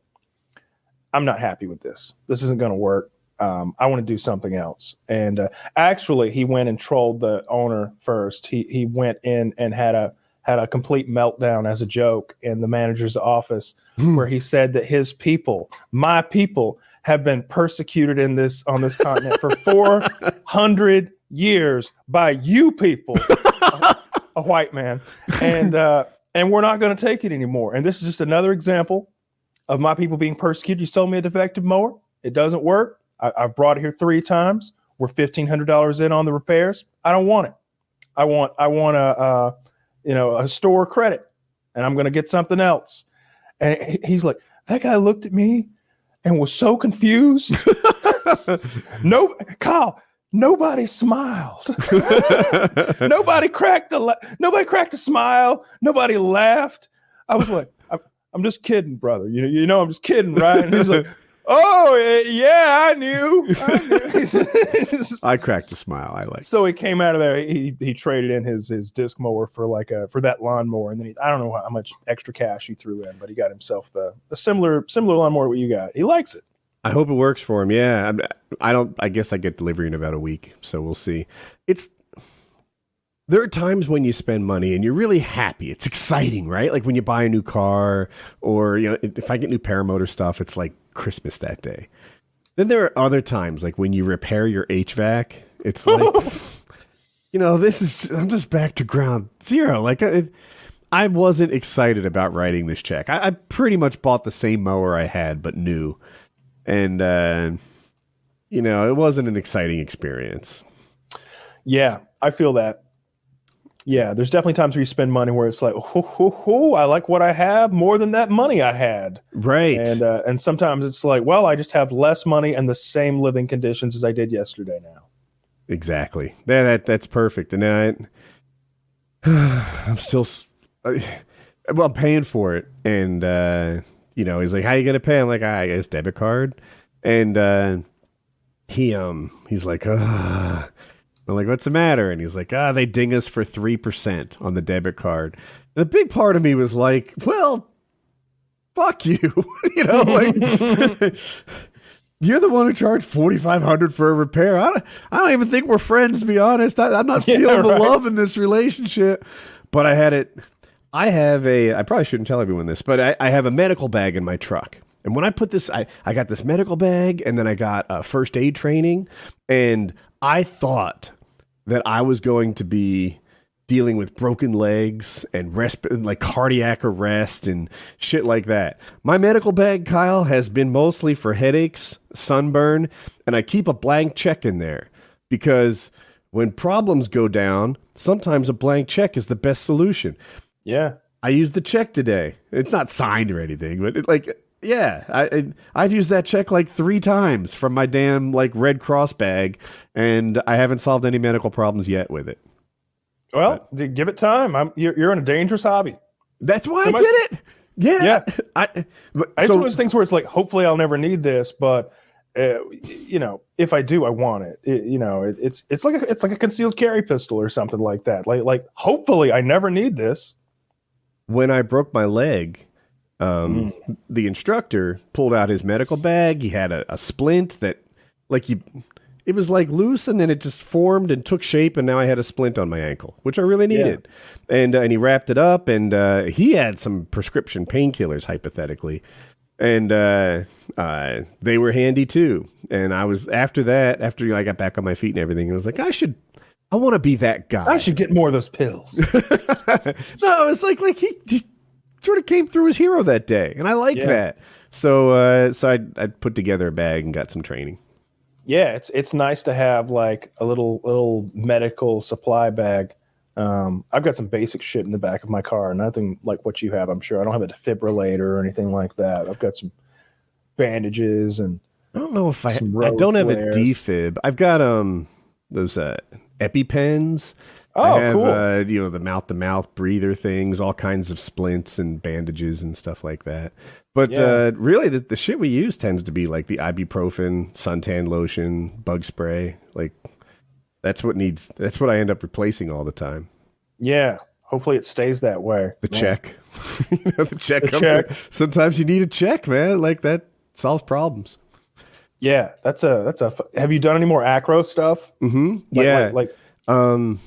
I'm not happy with this. This isn't going to work. Um, I want to do something else." And uh, actually, he went and trolled the owner first. He he went in and had a had a complete meltdown as a joke in the manager's office where he said that his people, my people, have been persecuted in this on this continent for 400 years by you people, a, a white man, and uh, and we're not going to take it anymore. And this is just another example of my people being persecuted. You sold me a defective mower. It doesn't work. I, I've brought it here three times. We're fifteen hundred dollars in on the repairs. I don't want it. I want I want a uh, you know a store credit, and I'm going to get something else. And he's like, that guy looked at me and was so confused. no, Kyle, nobody smiled. nobody cracked a la- nobody cracked a smile. Nobody laughed. I was like, I'm, just kidding, brother. You know, you know, I'm just kidding, right? And he's like, oh eh, yeah, I knew. I knew. i cracked a smile i like so he came out of there. He he traded in his his disc mower for like a for that lawnmower, and then he, I don't know how much extra cash he threw in, but he got himself the a similar similar lawnmower what you got. He likes it. I hope it works for him. Yeah, I'm, I don't. I guess I get delivery in about a week, so we'll see. It's there are times when you spend money and you're really happy. It's exciting, right? Like when you buy a new car, or you know, if I get new paramotor stuff, it's like Christmas that day. Then there are other times, like when you repair your HVAC, it's like, you know, this is I'm just back to ground zero. Like I, I wasn't excited about writing this check. I, I pretty much bought the same mower I had, but new, and uh, you know, it wasn't an exciting experience. Yeah, I feel that. Yeah, there's definitely times where you spend money where it's like, hoo, hoo, hoo, I like what I have more than that money I had. Right. And uh, and sometimes it's like, well, I just have less money and the same living conditions as I did yesterday now. Exactly. That, that that's perfect. And I, I'm still, well, I'm paying for it. And uh, you know, he's like, "How you gonna pay?" I'm like, "I guess debit card." And uh, he um, he's like, "Ah." I'm like, what's the matter? And he's like, ah, they ding us for 3% on the debit card. The big part of me was like, well, fuck you. you know, like, you're the one who charged 4500 for a repair. I don't, I don't even think we're friends, to be honest. I, am not Yeah, feeling the right. love in this relationship. But I had it. I have a, I probably shouldn't tell everyone this, but I, I have a medical bag in my truck. And when I put this, I, I got this medical bag and then I got uh, first aid training. And I thought that I was going to be dealing with broken legs and resp- like cardiac arrest and shit like that. My medical bag, Kyle, has been mostly for headaches, sunburn, and I keep a blank check in there because when problems go down, sometimes a blank check is the best solution. Yeah. I used the check today. It's not signed or anything, but it, like, yeah, I, I I've used that check like three times from my damn like Red Cross bag, and I haven't solved any medical problems yet with it. Well, d- give it time. I'm you're, you're in a dangerous hobby. That's why I Am did it. Yeah, Yeah. I, but, It's so one of those things where it's like, hopefully, I'll never need this, but uh, you know, if I do, I want it. It- you know, it, it's it's like a, it's like a concealed carry pistol or something like that. Like like, hopefully, I never need this. when I broke my leg, um, the instructor pulled out his medical bag. He had a, a splint that, like you, it was like loose, and then it just formed and took shape, and now I had a splint on my ankle, which I really needed. And uh, and he wrapped it up, and uh, he had some prescription painkillers, hypothetically, and uh, uh, they were handy too. And I was after that, after I got back on my feet and everything, I was like, I should. I want to be that guy. I should get more of those pills. no, it's like like he, he sort of came through as hero that day, and I like Yeah. that. So uh, so I I put together a bag and got some training. yeah, it's it's nice to have like a little little medical supply bag. Um, I've got some basic shit in the back of my car, nothing like what you have. I'm sure I don't have a defibrillator or anything like that. I've got some bandages and I don't know if I I don't have a flares. defib. I've got um those uh, EpiPens. Oh, I have, cool. Uh, you know the mouth to mouth breather things, all kinds of splints and bandages and stuff like that. But Yeah. uh, really, the, the shit we use tends to be like the ibuprofen, suntan lotion, bug spray. Like that's what needs. That's what I end up replacing all the time. yeah, hopefully it stays that way. The Man. check. you know, the check The comes check. in. Sometimes you need a check, man. Like that solves problems. Yeah, that's a that's a. Have you done any more acro stuff? Mm-hmm. Like- yeah. like, like um,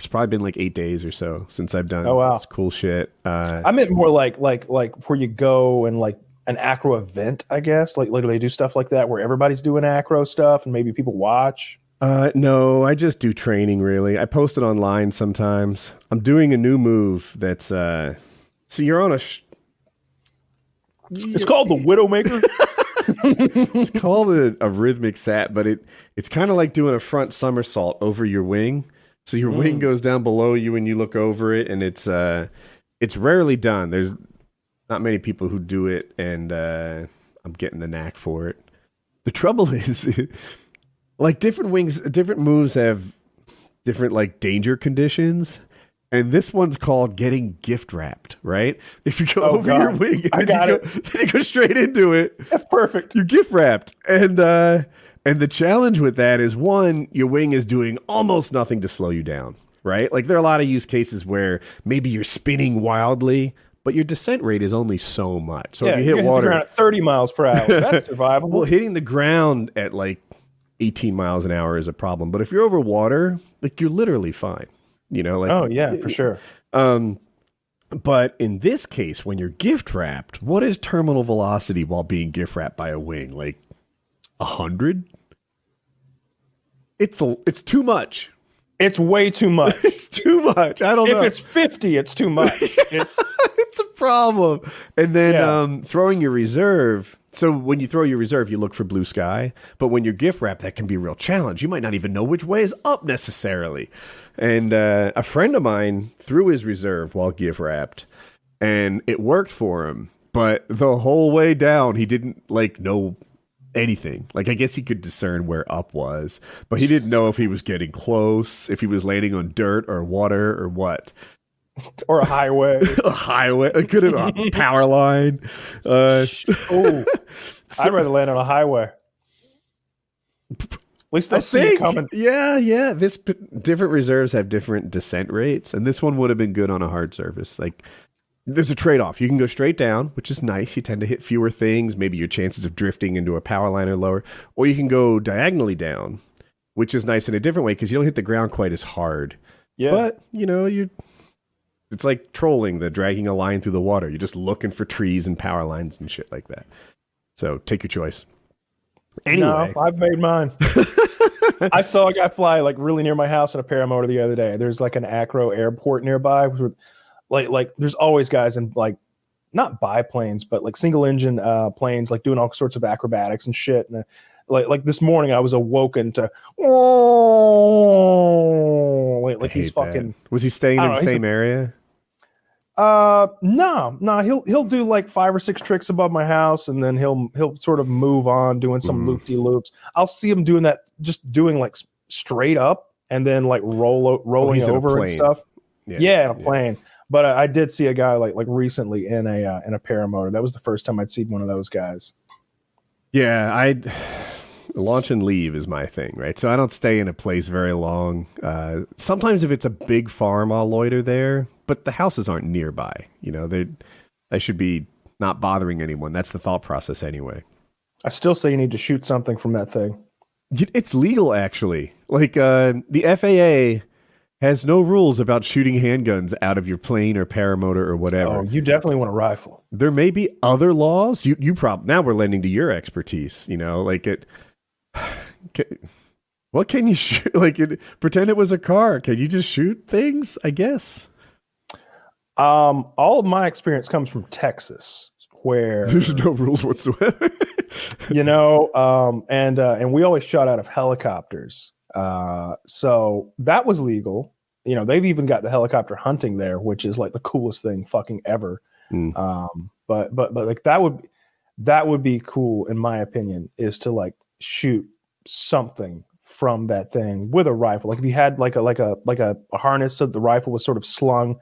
it's probably been like eight days or so since I've done. Oh, wow. this cool shit. Uh, I meant more like like like where you go and like an acro event, I guess. Like like they do stuff like that where everybody's doing acro stuff and maybe people watch. uh, no, I just do training. Really, I post it online sometimes. I'm doing a new move that's. uh So you're on a. Sh- It's called the Widowmaker. it's called a, a rhythmic sat, but it it's kind of like doing a front somersault over your wing. So your wing goes down below you and you look over it, and it's uh it's rarely done. There's not many people who do it, and uh, I'm getting the knack for it. The trouble is, like different wings, different moves have different like danger conditions. And this one's called getting gift wrapped, right? If you go Oh, over your wing and I got you it. go, then you go straight into it, That's perfect. you're gift wrapped and uh and the challenge with that is one your wing is doing almost nothing to slow you down right like there are a lot of use cases where maybe you're spinning wildly but your descent rate is only so much. So yeah, if you hit water, at 30 miles per hour. That's survivable. well, hitting the ground at like 18 miles an hour is a problem. But if you're over water, like you're literally fine. You know, like oh yeah, for sure. um, but in this case, when you're gift wrapped, what is terminal velocity while being gift wrapped by a wing? Like a hundred? It's a, it's too much. It's way too much. It's too much. I don't if know. If it's 50, it's too much. It's it's a problem. And then Yeah. um, throwing your reserve. So when you throw your reserve, you look for blue sky. But when you're gift wrapped, that can be a real challenge. You might not even know which way is up necessarily. And uh, a friend of mine threw his reserve while gift wrapped, and it worked for him. But the whole way down, he didn't like know anything. Like I guess he could discern where up was, but he didn't know if he was getting close, if he was landing on dirt or water or what or a highway. a highway. It could have a power line. Uh, Ooh, I'd rather land on a highway. At least I see it think, coming. yeah, yeah. This p- different reserves have different descent rates, and this one would have been good on a hard surface. Like, there's a trade off. You can go straight down, which is nice. You tend to hit fewer things. Maybe your chances of drifting into a power line are lower, or you can go diagonally down, which is nice in a different way because you don't hit the ground quite as hard. Yeah. But you know, you it's like trolling the dragging a line through the water. You're just looking for trees and power lines and shit like that. So take your choice. Anyway, No, I've made mine. I saw a guy fly like really near my house in a paramotor the other day. There's like an Acro airport nearby. Like like there's always guys in like not biplanes, but like single engine uh, planes, like doing all sorts of acrobatics and shit. And uh, like like this morning, I was awoken to like, I like he's hate that. fucking. Was he staying in the same area? Uh, no, no, he'll he'll do like five or six tricks above my house, and then he'll he'll sort of move on doing some Mhm. loop de loops. I'll see him doing that, just doing like straight up, and then like roll rolling Oh, in a over and stuff. Yeah, in a yeah. plane. But I, I did see a guy like like recently in a uh, in a paramotor. That was the first time I'd seen one of those guys. Yeah, I launch and leave is my thing, right? So I don't stay in a place very long. Uh, sometimes if it's a big farm, I'll loiter there, but the houses aren't nearby. You know, they I should be not bothering anyone. That's the thought process anyway. I still say you need to shoot something from that thing. It's legal actually. Like uh, the FAA has no rules about shooting handguns out of your plane or paramotor or whatever. Oh, you definitely want a rifle. there may be other laws. You you prob now we're lending to your expertise. You know, like it. Can, what can you shoot? Like it, pretend it was a car. Can you just shoot things? I guess Um, all of my experience comes from Texas, where there's no rules whatsoever. you know um and uh and we always shot out of helicopters uh so that was legal you know they've even got the helicopter hunting there which is like the coolest thing fucking ever Mm. um but but but like that would that would be cool in my opinion is to like shoot something from that thing with a rifle like if you had like a like a like a, a harness so the rifle was sort of slung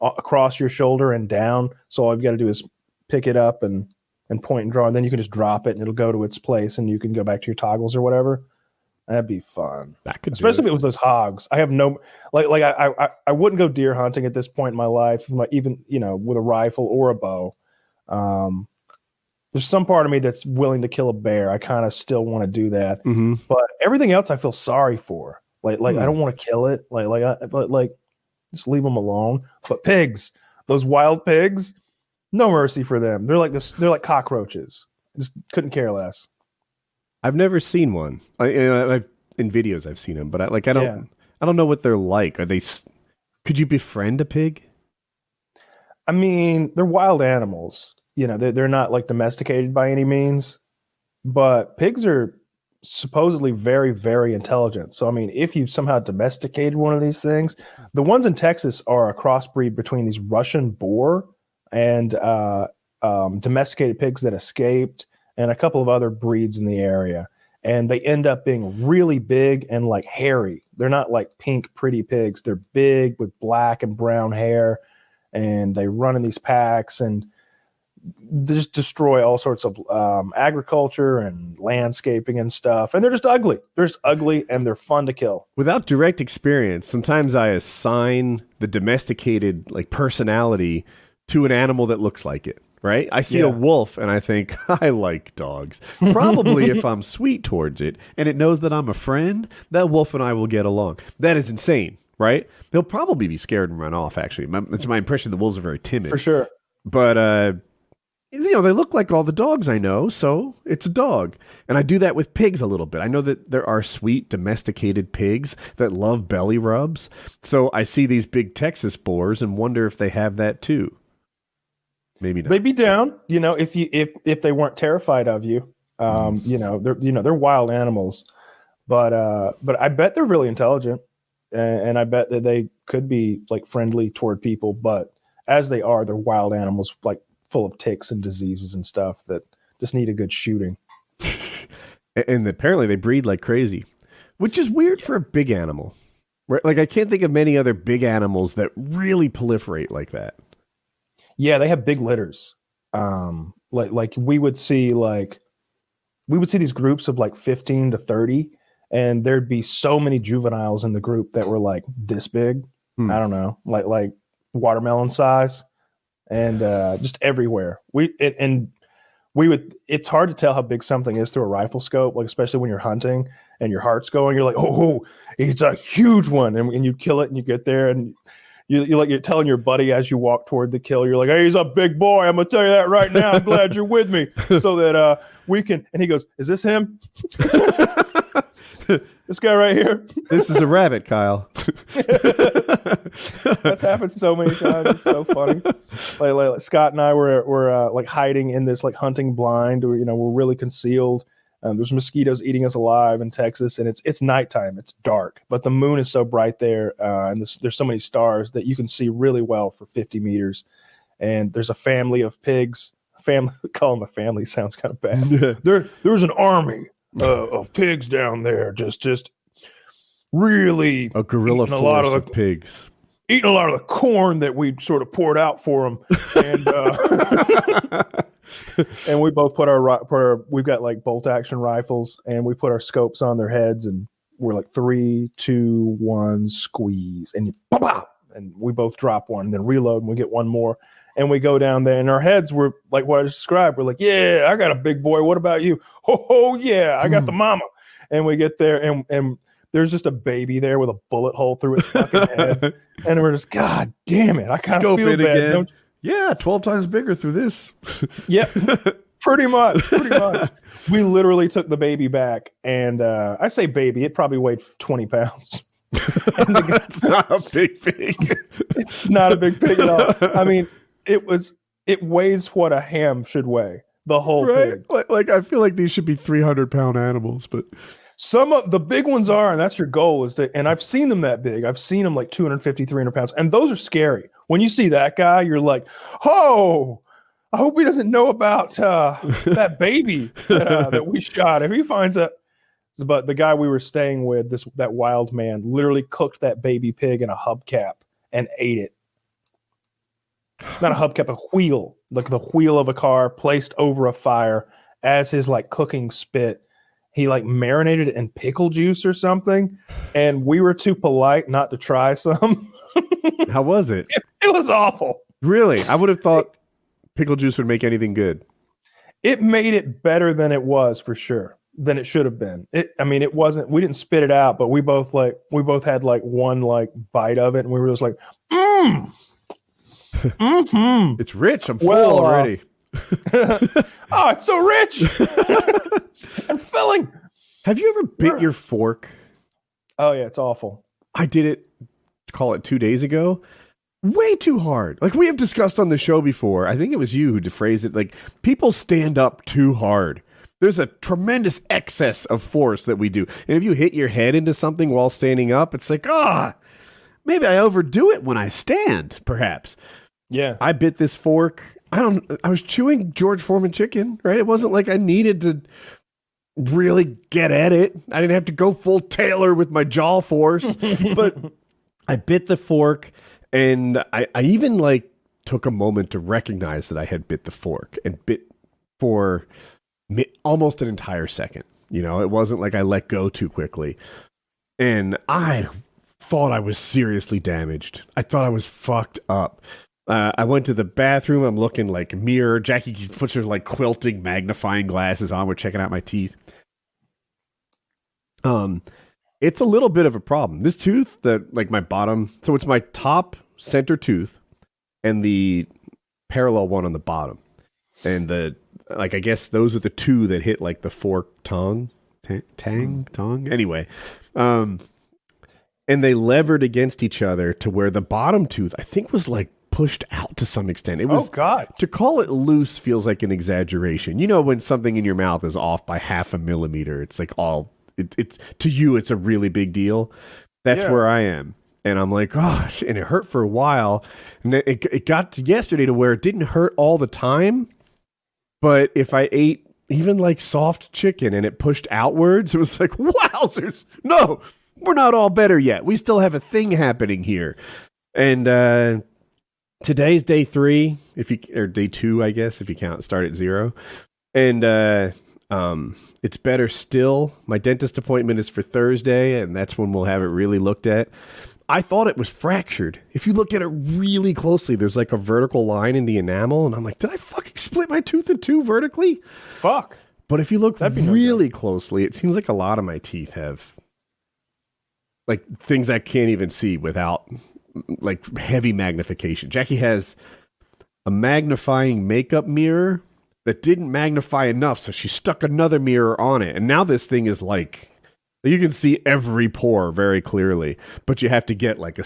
across your shoulder and down so all you've got to do is pick it up and and point and draw, and then you can just drop it and it'll go to its place and you can go back to your toggles or whatever. That'd be fun. that could Especially do if it was those hogs. I have no like like I I, I wouldn't go deer hunting at this point in my life, even you know, with a rifle or a bow. Um there's some part of me that's willing to kill a bear. I kind of still want to do that. it. Mhm. But everything else I feel sorry for. Like like I Hmm. don't want to kill it. Like like I, but like just leave them alone. But pigs, those wild pigs, no mercy for them. They're like this. They're like cockroaches. Just couldn't care less. I've never seen one. I, I've in videos I've seen them, but I like I don't Yeah. I don't know what they're like. Are they? Could you befriend a pig? I mean, they're wild animals. You know, they're, they're not like domesticated by any means, but pigs are supposedly very, very intelligent. So, I mean, if you somehow domesticated one of these things, the ones in Texas are a crossbreed between these Russian boar and uh, um, domesticated pigs that escaped and a couple of other breeds in the area. And they end up being really big and like hairy. They're not like pink, pretty pigs. They're big with black and brown hair and they run in these packs and just destroy all sorts of um, agriculture and landscaping and stuff. And they're just ugly. They're just ugly and they're fun to kill. Without direct experience, sometimes I assign the domesticated like personality to an animal that looks like it, right? I see Yeah. a wolf and I think, I like dogs. Probably if I'm sweet towards it and it knows that I'm a friend, that wolf and I will get along. That is insane, right? They'll probably be scared and run off, actually. My, it's my impression the wolves are very timid. For sure. But, uh, you know, they look like all the dogs I know, so it's a dog. And I do that with pigs a little bit. I know that there are sweet domesticated pigs that love belly rubs. So I see these big Texas boars and wonder if they have that too. Maybe not. They'd be down, you know, if you if if they weren't terrified of you. Um, Mm. you know, they're you know they're wild animals, but uh, but I bet they're really intelligent, and, and I bet that they could be like friendly toward people. But as they are, they're wild animals, like full of ticks and diseases and stuff that just need a good shooting. And apparently they breed like crazy, which is weird for a big animal. Right? Like I can't think of many other big animals that really proliferate like that. Yeah, they have big litters. Um, like like we would see like we would see these groups of like 15 to 30 and there'd be so many juveniles in the group that were like this big. Hmm. I don't know, like like watermelon size and uh just everywhere. We it, and we would it's hard to tell how big something is through a rifle scope, like especially when you're hunting and your heart's going, you're like, "Oh, it's a huge one." And, and you kill it and you get there and you, you like you're telling your buddy as you walk toward the kill, you're like, "Hey, he's a big boy. I'm gonna tell you that right now. I'm glad you're with me, so that uh we can." And he goes, "Is this him? this guy right here?" This is a rabbit, Kyle. That's happened so many times. It's so funny. Like, like, like Scott and I were were uh, like hiding in this like hunting blind, or you know, we're really concealed. Um, there's mosquitoes eating us alive in Texas, and it's it's nighttime. It's dark, but the moon is so bright there, uh, and this, there's so many stars that you can see really well for 50 meters. And there's a family of pigs. Family, call them a family sounds kind of bad. there, there's an army uh, of pigs down there, just just really A guerrilla Eating a lot force of of, pigs. eating a lot of the corn that we sort of poured out for them, and uh, and we both put our, put our we've got like bolt action rifles, and we put our scopes on their heads, and we're like three, two, one, squeeze, and you pop out, and we both drop one, and then reload, and we get one more. And we go down there, and our heads were like what I just described. We're like, "Yeah, I got a big boy. What about you? Oh, oh yeah, I got the hmm. mama." And we get there, and and there's just a baby there with a bullet hole through its fucking head. And we're just, God damn it. I kind of feel it bad. again. don't Yeah, 12 times bigger through this. Yeah, pretty much. Pretty much. We literally took the baby back. And uh, I say baby, it probably weighed 20 pounds. That's not a big pig. It's not a big pig at all. I mean, it was, it weighs what a ham should weigh. The whole right? pig. Like, like, I feel like these should be 300 pound animals, but Some of the big ones are, and that's your goal is to, and I've seen them that big. I've seen them like 250, 300 pounds, and those are scary. When you see that guy, you're like, oh, I hope he doesn't know about uh, that baby that, uh, that we shot. If he finds out, but the guy we were staying with, this that wild man, literally cooked that baby pig in a hubcap and ate it. Not a hubcap, a wheel, like the wheel of a car placed over a fire as his like cooking spit he like marinated it in pickle juice or something and we were too polite not to try some how was it? it was awful Really? I would have thought pickle juice would make anything good. it made it better than it was for sure than it should have been it i mean it wasn't we didn't spit it out but we both like we both had like one like bite of it and we were just like mm. mm-hmm. It's rich. I'm full Well, uh, already. oh it's so rich and filling have you ever bit your fork? oh yeah it's awful I did it, call it two days ago. Way too hard. Like we have discussed on the show before. I think it was you who phrased it. Like people stand up too hard. There's a tremendous excess of force that we do. And if you hit your head into something while standing up, it's like, ah, maybe I overdo it when I stand, perhaps. yeah I bit this fork. I don't I was chewing George Foreman chicken, right? It wasn't like I needed to really get at it. I didn't have to go full Taylor with my jaw force, but I bit the fork and I, I even like took a moment to recognize that I had bit the fork and bit for almost an entire second. You know, it wasn't like I let go too quickly. And I thought I was seriously damaged. I thought I was fucked up. Uh, I went to the bathroom. I'm looking like mirror. Jackie puts her like quilting magnifying glasses on. We're checking out my teeth. Um, it's a little bit of a problem. This tooth, that like my bottom, so it's my top center tooth, and the parallel one on the bottom, and the like. I guess those are the two that hit like the fork tongue, tang, tang tongue. Anyway, um, and they levered against each other to where the bottom tooth, I think, was like pushed out to some extent. It was oh God. to call it loose feels like an exaggeration. You know when something in your mouth is off by half a millimeter, it's like all it, it's to you it's a really big deal. That's Yeah. where I am. And I'm like, gosh, and it hurt for a while. And it, it it got to yesterday to where it didn't hurt all the time. But if I ate even like soft chicken and it pushed outwards, it was like, wowzers. No, we're not all better yet. We still have a thing happening here. And uh today's day three, if you or day two, I guess, if you count start at zero. And uh um it's better still. My dentist appointment is for Thursday, and that's when we'll have it really looked at. I thought it was fractured. If you look at it really closely, there's like a vertical line in the enamel, and I'm like, did I fucking split my tooth in two vertically? Fuck. But if you look That'd no really closely, it seems like a lot of my teeth have like things I can't even see without like heavy magnification. Jackie has a magnifying makeup mirror that didn't magnify enough, so she stuck another mirror on it. And now this thing is like you can see every pore very clearly, but you have to get like a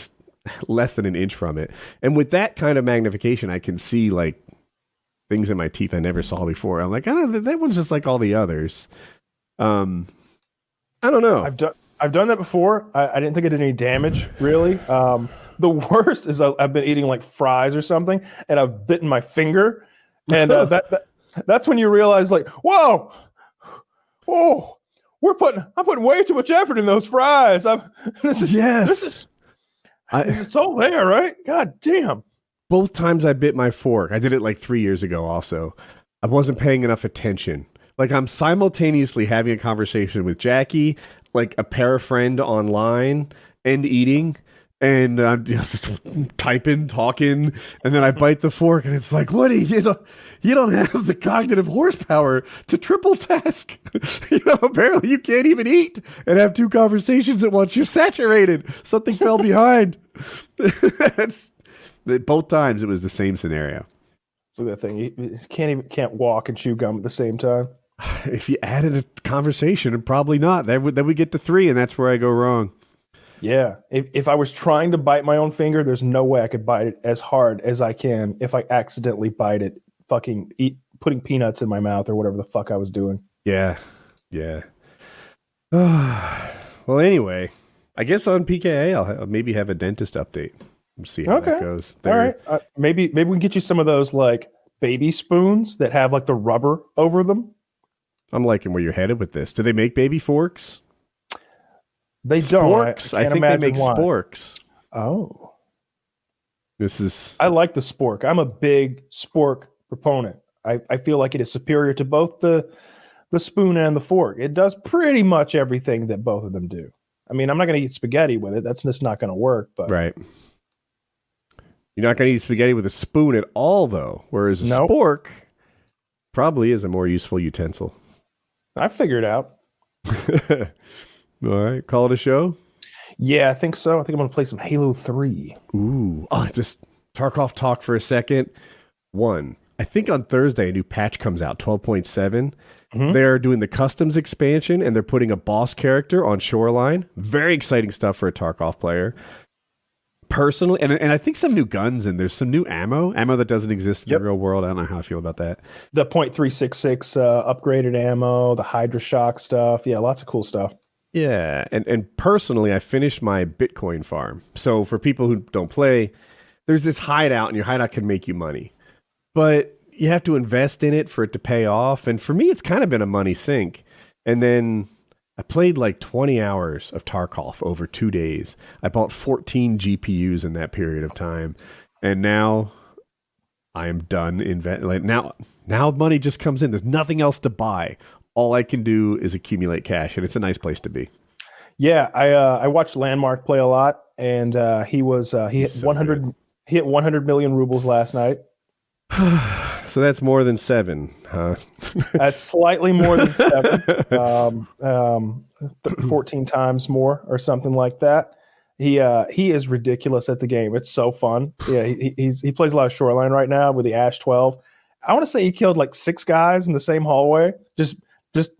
less than an inch from it. And with that kind of magnification, I can see like things in my teeth I never saw before. I'm like, I don't that one's just like all the others. Um I don't know. I've done I've done that before. I, I didn't think it did any damage really. Um, the worst is I, I've been eating like fries or something, and I've bitten my finger, and uh, that, that that's when you realize like, whoa, oh, we're putting I'm putting way too much effort in those fries. I'm this is yes. this is I, it's all there, right? God damn. both times I bit my fork, I did it like three years ago also. I wasn't paying enough attention. Like I'm simultaneously having a conversation with Jackie, like a pair friend online, and eating. And I'm typing, talking, and then I bite the fork, and it's like, what? do You you don't, you don't have the cognitive horsepower to triple task. you know, apparently you can't even eat and have two conversations at once. You're saturated. Something fell behind. That's both times it was the same scenario. So that thing you, you can't even can't walk and chew gum at the same time. If you added a conversation, probably not. Then we get to three, and that's where I go wrong. Yeah. If, if I was trying to bite my own finger, there's no way I could bite it as hard as I can if I accidentally bite it, fucking eat, putting peanuts in my mouth or whatever the fuck I was doing. Yeah, yeah. well, anyway, I guess on PKA I'll ha- maybe have a dentist update. We'll see how that Okay. goes. All right. Uh, maybe, maybe we can get you some of those like baby spoons that have like the rubber over them. I'm liking where you're headed with this. Do they make baby forks? They don't. I- I, I, think they make why. sporks. Oh, This is I like the spork. I'm a big spork proponent. I, I feel like it is superior to both the the spoon and the fork. It does pretty much everything that both of them do. I mean, I'm not going to eat spaghetti with it. That's just not going to work. But right. You're not going to eat spaghetti with a spoon at all, though. Whereas a Nope. spork probably is a more useful utensil. I figured out. all right, call it a show. Yeah, I think so. I think I'm to play some Halo Three. Ooh, oh, just Tarkov talk for a second. One, I think on Thursday a new patch comes out, twelve point They're doing the customs expansion and they're putting a boss character on Shoreline. Very exciting stuff for a Tarkov player. Personally, and and I think some new guns and there's some new ammo, ammo that doesn't exist in Yep. the real world. I don't know how I feel about that. The .366 uh, upgraded ammo, the Hydra Shock stuff. Yeah, lots of cool stuff. Yeah, and and personally, I finished my Bitcoin farm. So for people who don't play, there's this hideout, and your hideout can make you money, but you have to invest in it for it to pay off. And for me, it's kind of been a money sink. And then I played like 20 hours of Tarkov over two days. I bought 14 GPUs in that period of time, and now I am done. Invest like now. Now money just comes in. There's nothing else to buy. All I can do is accumulate cash, and it's a nice place to be. Yeah, I uh, I watched Landmark play a lot, and uh, he was uh, he hit so 100 He hit 100 million rubles last night. So that's more than seven, huh? That's slightly more than seven, um, um, th- 14 times more or something like that. He uh, he is ridiculous at the game. It's so fun. Yeah, he, he's he plays a lot of shoreline right now with the Ash 12. I want to say he killed like six guys in the same hallway, just just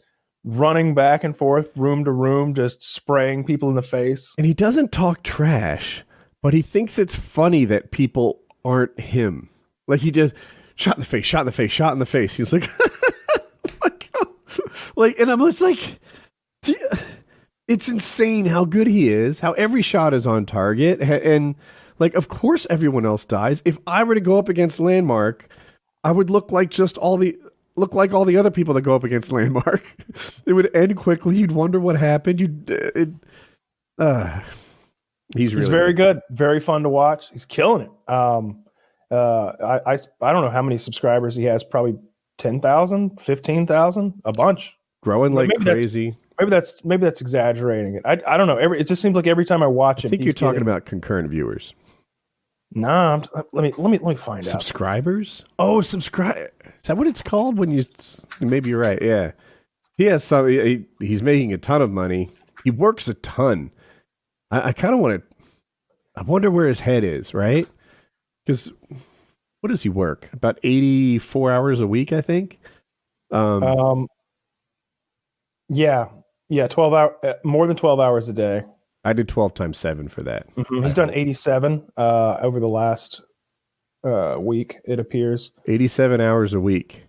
running back and forth, room to room, just spraying people in the face. And he doesn't talk trash, but he thinks it's funny that people aren't him. Like he just shot in the face, shot in the face, shot in the face. He's like, oh like, like, and I'm just like, it's insane how good he is, how every shot is on target, and like, of course, everyone else dies. If I were to go up against Landmark, I would look like just all the look like all the other people that go up against Landmark. it would end quickly. You'd wonder what happened. You'd, it, uh, he's really He's very good, very fun to watch. He's killing it. Um, uh, I, I I don't know how many subscribers he has. Probably 10,000, 15,000, a bunch. growing like maybe that's- crazy. Maybe that's maybe that's exaggerating it. I, I don't know. Every it just seems like every time I watch it, I think you're talking getting- about concurrent viewers. Nah, I'm, let me let me let me find out. Subscribers? Oh, subscribe. Is that what it's called when you? Maybe you're right. Yeah, he has some. He, he's making a ton of money. He works a ton. I, I kind of want to. I wonder where his head is. Right? Because what does he work? About eighty four hours a week, I think. Um, Um, yeah, yeah, twelve hour, uh, more than twelve hours a day. I did twelve times seven for that. He's done eighty-seven uh, over the last uh, week. It appears. 87 hours a week.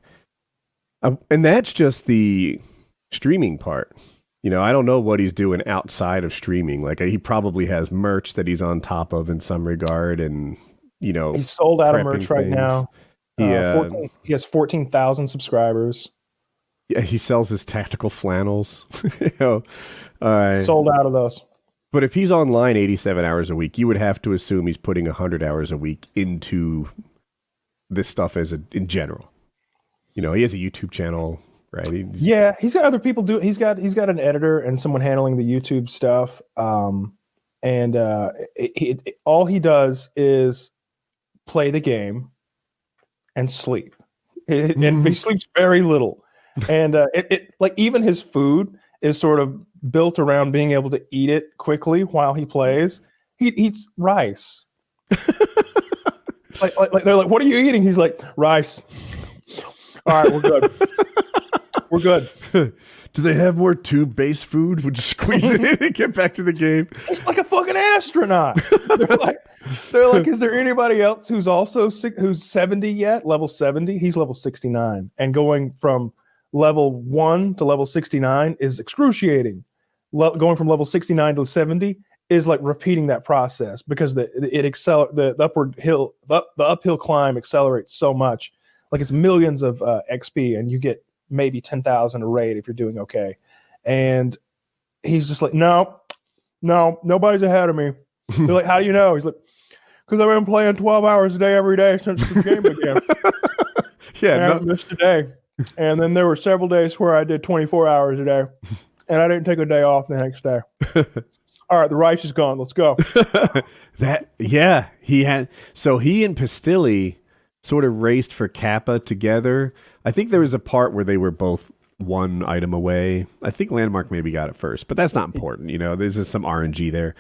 Uh, and that's just the streaming part. You know, I don't know what he's doing outside of streaming. Like he probably has merch that he's on top of in some regard and you know, He's sold out of merch right things. now. he Uh, uh, 14, he has fourteen thousand subscribers. yeah, he sells his tactical flannels. you know, uh, sold out of those. But if he's online 87 hours a week, you would have to assume he's putting 100 hours a week into this stuff as a in general. You know, he has a YouTube channel, right? He's, Yeah, he's got other people do. He's got he's got an editor and someone handling the YouTube stuff. Um, and uh, it, it, it- all he does is play the game and sleep. And he sleeps very little. And uh, it like even his food is sort of built around being able to eat it quickly while he plays. He eats rice. like, like, like they're like, "What are you eating?" He's like, "Rice." All right, we're good. we're good. Do they have more tube based food? Would you squeeze it in and get back to the game? It's like a fucking astronaut. they're like, they're like, is there anybody else who's also who's seventy yet? Level seventy. He's level sixty nine, and going from level one to level sixty nine is excruciating. Le- going from level sixty nine to seventy is like repeating that process because the it acceler the, the upward hill the, the uphill climb accelerates so much. Like it's millions of uh, XP, and you get maybe ten thousand a raid if you're doing okay. And he's just like, no, no, nobody's ahead of me. They're like, how do you know? He's like, because I've been playing 12 hours a day every day since the game began. Yeah, I no, missed a day. And then there were several days where I did 24 hours a day, and I didn't take a day off the next day. All right, the rice is gone. Let's go. that yeah, he had. So he and Pestily sort of raced for Kappa together. I think there was a part where they were both one item away. I think Landmark maybe got it first, but that's not important. You know, there's just some RNG there.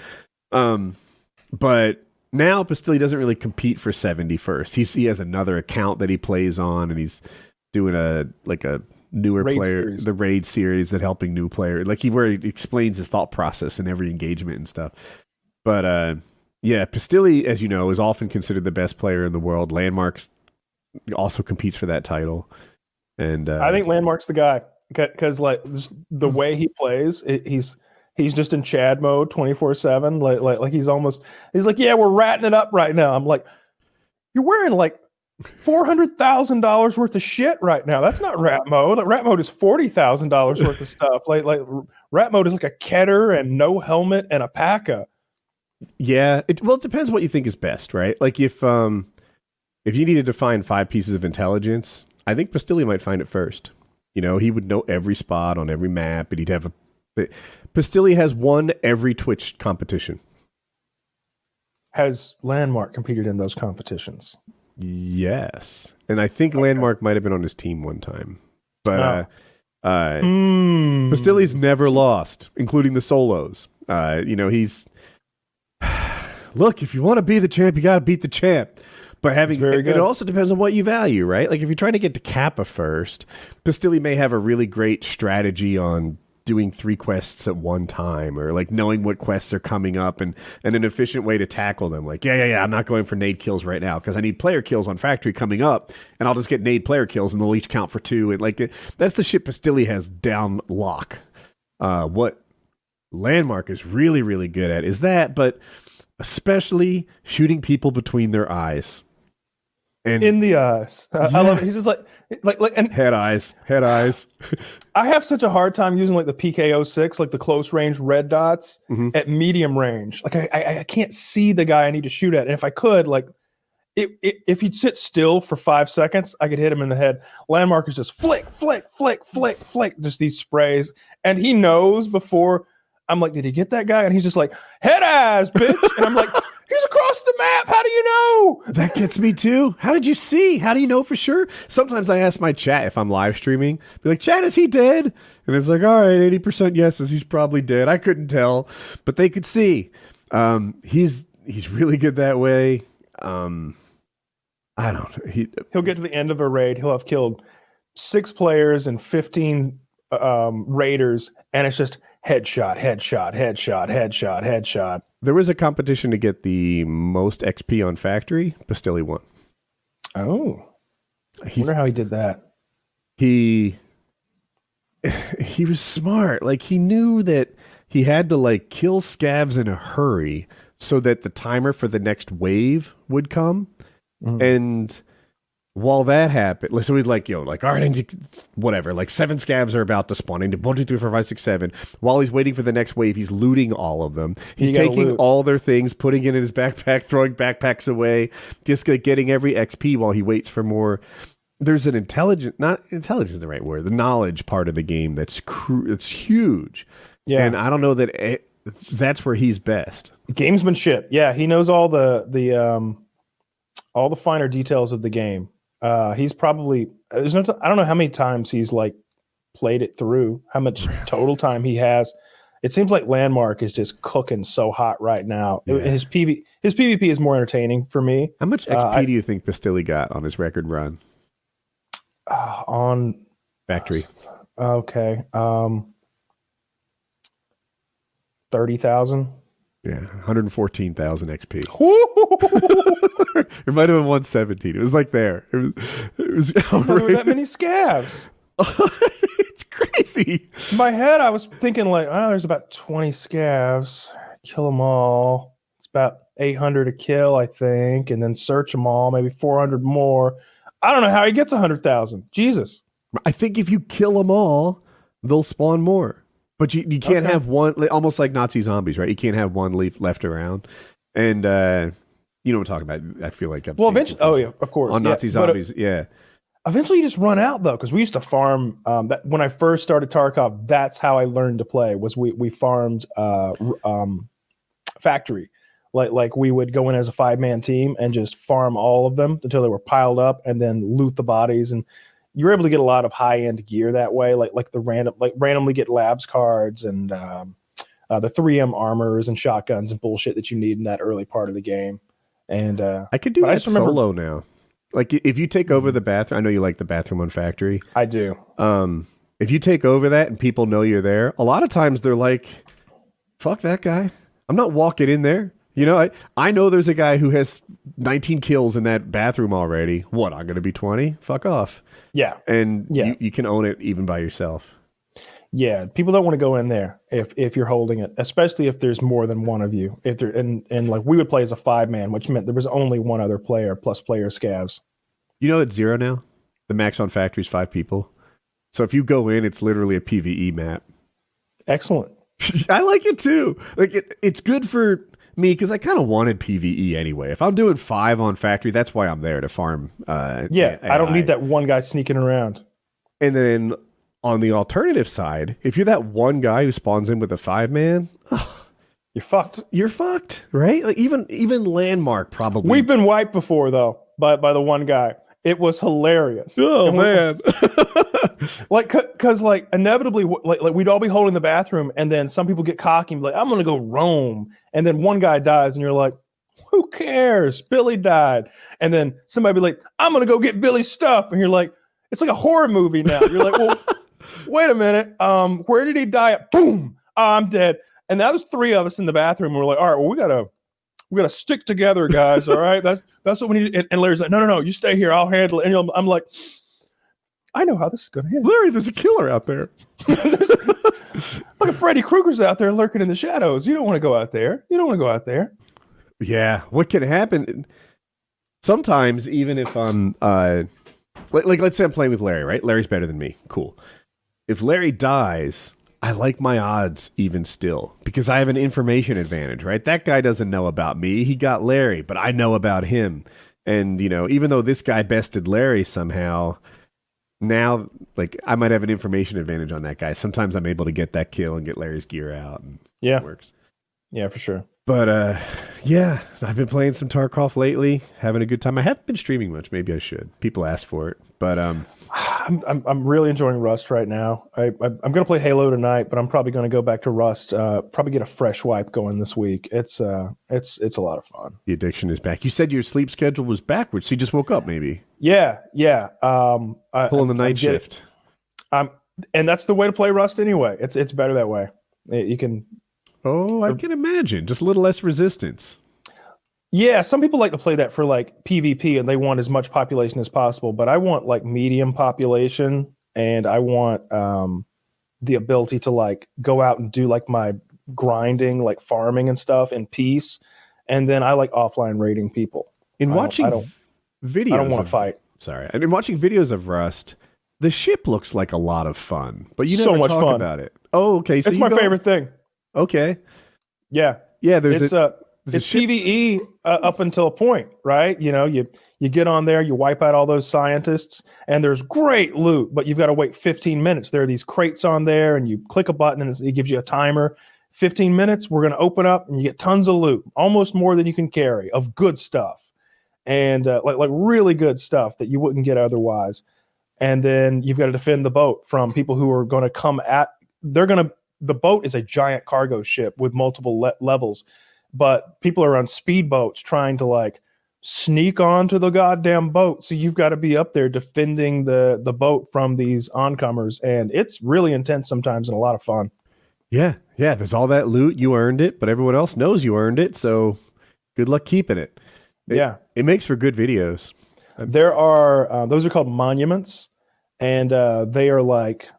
Um, but now Pestily doesn't really compete for 70 first. He's, he has another account that he plays on, and he's doing a like a newer Raid player, series. the raid series that helping new player. Like he where he explains his thought process in every engagement and stuff. But uh, yeah, Pestily, as you know, is often considered the best player in the world. Landmarks also competes for that title, and uh, I think Landmark's the guy because like the way he plays, it, he's he's just in Chad mode 24 seven. Like like like he's almost he's like, yeah, we're ratting it up right now. I'm like, you're wearing like four hundred thousand dollars worth of shit right now. That's not rat mode. Rat mode is forty thousand dollars worth of stuff. Like like rat mode is like a Keter and no helmet and a Paka. Yeah, it, well, it depends what you think is best, right? Like if um if you needed to find five pieces of intelligence, I think Pestily might find it first. You know, he would know every spot on every map, and he'd have a. Pestily has won every Twitch competition. Has Landmark competed in those competitions? Yes, and I think Landmark might have been on his team one time, but uh, uh, Hmm. Pestily's never lost, including the solos. Uh, you know, he's look. If you want to be the champ, you got to beat the champ. But having very it, good. it also depends on what you value, right? Like if you're trying to get to Kappa first, Pestily may have a really great strategy on doing three quests at one time or like knowing what quests are coming up and, and an efficient way to tackle them. Like, yeah, yeah, yeah, I'm not going for nade kills right now because I need player kills on factory coming up and I'll just get nade player kills and they'll each count for two. And like that's the shit Pestily has down lock. Uh, what Landmark is really, really good at is that, but especially shooting people between their eyes. And in the eyes. Uh, I love it. He's just like, like, like, and head eyes, head eyes. I have such a hard time using like the PKO six, like the close range red dots Mhm. at medium range. Like I, I, I can't see the guy I need to shoot at, and if I could, like, it, it, if he'd sit still for five seconds, I could hit him in the head. Landmark is just flick, flick, flick, flick, flick, just these sprays, and he knows before. I'm like, did he get that guy? And he's just like, head ass, bitch. And I'm like, across the map. How do you know? That gets me too. How did you see? How do you know for sure? Sometimes I ask my chat if I'm live streaming, be like, chat, is he dead? And it's like, all right, 80% yeses, he's probably dead. I couldn't tell, but they could see. Um, he's he's really good that way. Um, I don't know. He, he'll get to the end of a raid. He'll have killed six players and 15 um, raiders, and it's just headshot, headshot, headshot, headshot, headshot. there was a competition to get the most XP on factory. Pestily won. Oh, I He's, wonder how he did that. he he was smart. Like he knew that he had to like kill scavs in a hurry so that the timer for the next wave would come. Mm-hmm. And while that happened, like, so he's like, yo, like, all right, need whatever. Like seven scavs are about to spawn into one, two, three, four, five, six, seven. While he's waiting for the next wave, he's looting all of them. He's taking loot. all their things, putting it in his backpack, throwing backpacks away, just like getting every XP while he waits for more there's an intelligent not intelligence is the right word the knowledge part of the game that's cru- it's huge Yeah. and i don't know that it, that's where he's best Gamesmanship. Yeah, he knows all the the um, all the finer details of the game. Uh, he's probably there's no. T- I don't know how many times he's like played it through. How much total time he has. It seems like Landmark is just cooking so hot right now. Yeah. His PV his PvP is more entertaining for me. how much Uh, xp I- do you think Pestily got on his record run Uh, on factory okay, um, thirty thousand. Yeah 114000 xp it might have been 117 it was like there it was, it was that many scavs. it's crazy In my head, I was thinking like, oh, there's about 20 scavs. Kill them all. It's about 800 a kill, I think, and then search them all. Maybe 400 more. I don't know how he gets 100,000. Jesus. i think if you kill them all they'll spawn more but you, you can't Okay. have one almost like nazi zombies right you can't have one leaf left around and uh you know what I'm talking about. I feel like I've Well, eventually, oh yeah, of course. on yeah. Nazi But, uh, zombies. yeah, eventually, you just run out though, because we used to farm. Um, that when I first started Tarkov, that's how I learned to play. Was we we farmed uh, um, factory. Like like we would go in as a five man team and just farm all of them until they were piled up, and then loot the bodies. And you were able to get a lot of high end gear that way, like like the random like randomly get labs cards and um, uh, the 3M armors and shotguns and bullshit that you need in that early part of the game. And uh, I could do I that just remember- solo now. Like if you take over the bathroom, I know you like the bathroom on Factory. I do. Um, if you take over that and people know you're there, a lot of times they're like, "Fuck that guy! I'm not walking in there." You know, I I know there's a guy who has 19 kills in that bathroom already. What? I'm gonna be 20? Fuck off! Yeah. And Yeah. you, you can own it even by yourself. Yeah, people don't want to go in there if if you're holding it, especially if there's more than one of you. If there and and like we would play as a five man, which meant there was only one other player plus player scavs. You know it's zero now. The max on Factory is five people. So if you go in, it's literally a PVE map. Excellent. I like it too. Like it, it's good for me because I kind of wanted PVE anyway. If I'm doing five on factory, that's why I'm there to farm. Uh, Yeah, A- I don't need that one guy sneaking around. And then on the alternative side, if you're that one guy who spawns in with a five man, you're fucked. you're fucked, right? Like even even landmark probably. We've been wiped before though by by the one guy. It was hilarious. oh we- man, like because like inevitably like, like we'd all be holding the bathroom and then some people get cocky and be like i'm gonna go roam. And then one guy dies and you're like who cares? Billy died. And then somebody be like i'm gonna go get billy's stuff. And you're like it's like a horror movie now. You're like well wait a minute. Um where did he die at? Boom! Oh, i'm dead. And that was three of us in the bathroom we're like all right well we gotta we gotta stick together guys all right that's that's what we need and, and larry's like no no no you stay here i'll handle it and I'm- i'm like i know how this is gonna end Larry, there's a killer out there. Look at Freddy Krueger's out there lurking in the shadows. You don't want to go out there. You don't want to go out there. Yeah, what can happen? Sometimes, even if I'm, uh, like, like, let's say I'm playing with Larry, right? Larry's better than me. Cool. If Larry dies, I like my odds even still because I have an information advantage, right? That guy doesn't know about me. He got Larry, but I know about him. And, you know, even though this guy bested Larry somehow, now, like, I might have an information advantage on that guy. Sometimes I'm able to get that kill and get Larry's gear out. And Yeah. it works. Yeah, for sure. But uh yeah, I've been playing some Tarkov lately, having a good time. I haven't been streaming much. Maybe I should. People ask for it. But um I'm, I'm, I'm really enjoying Rust right now. I, I, I'm going to play Halo tonight, but I'm probably going to go back to Rust. Uh, probably get a fresh wipe going this week. It's uh, it's it's a lot of fun. the addiction is back. You said your sleep schedule was backwards, so you just woke up maybe. Yeah, yeah. Um, I, Pulling the night I'm shift. I'm, and that's the way to play Rust anyway. It's it's better that way. You can Oh, I can imagine. Just a little less resistance. Yeah, some people like to play that for like PvP and they want as much population as possible, but I want like medium population and I want um the ability to like go out and do like my grinding, like farming and stuff in peace. And then I like offline raiding people. In I don't- watching I don't- videos I don't want to fight. Sorry. And in watching videos of Rust, the ship looks like a lot of fun. But you So never much talk fun. about it. Oh, okay. So it's my go- favorite thing. Okay. Yeah. Yeah, there's it's a, uh there's a it's ship- PVE uh, up until a point, right? You know, you you get on there, you wipe out all those scientists, and there's great loot, but you've got to wait 15 minutes. There are these crates on there, and you click a button, and it gives you a timer. 15 minutes, we're going to open up, and you get tons of loot, almost more than you can carry of good stuff, and uh, like like really good stuff that you wouldn't get otherwise. And then you've got to defend the boat from people who are going to come at. They're going to. The boat is a giant cargo ship with multiple le- levels but people are on speedboats trying to like sneak onto the goddamn boat so you've got to be up there defending the the boat from these oncomers and it's really intense sometimes and a lot of fun Yeah, yeah. There's all that loot. You earned it, but everyone else knows you earned it. So good luck keeping it. It- yeah It makes for good videos. there are uh, those are called monuments and uh, they are like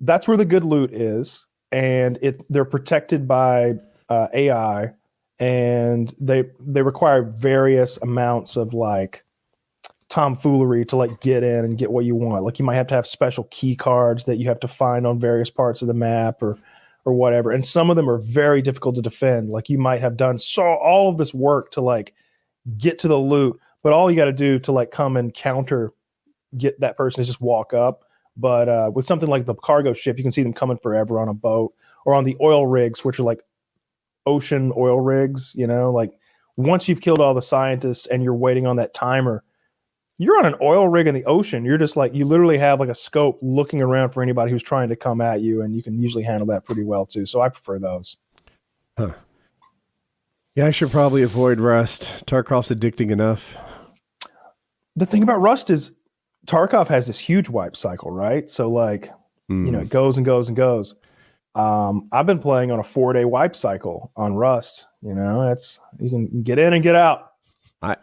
that's where the good loot is and it they're protected by uh, ai and they they require various amounts of like tomfoolery to like get in and get what you want. Like you might have to have special key cards that you have to find on various parts of the map or or whatever. And some of them are very difficult to defend. Like you might have done so all of this work to like get to the loot but all you got to do to like come and counter get that person is just walk up. But uh, with something like the cargo ship you can see them coming forever on a boat or on the oil rigs which are like ocean oil rigs you know like once you've killed all the scientists and you're waiting on that timer you're on an oil rig in the ocean you're just like you literally have like a scope looking around for anybody who's trying to come at you and you can usually handle that pretty well too so i prefer those Huh. Yeah, I should probably avoid Rust. Tarkov's addicting enough. the thing about Rust is Tarkov has this huge wipe cycle, right? So like, Hmm. you know, it goes and goes and goes. Um, I've been playing on a four day wipe cycle on Rust. You know, it's you can get in and get out. I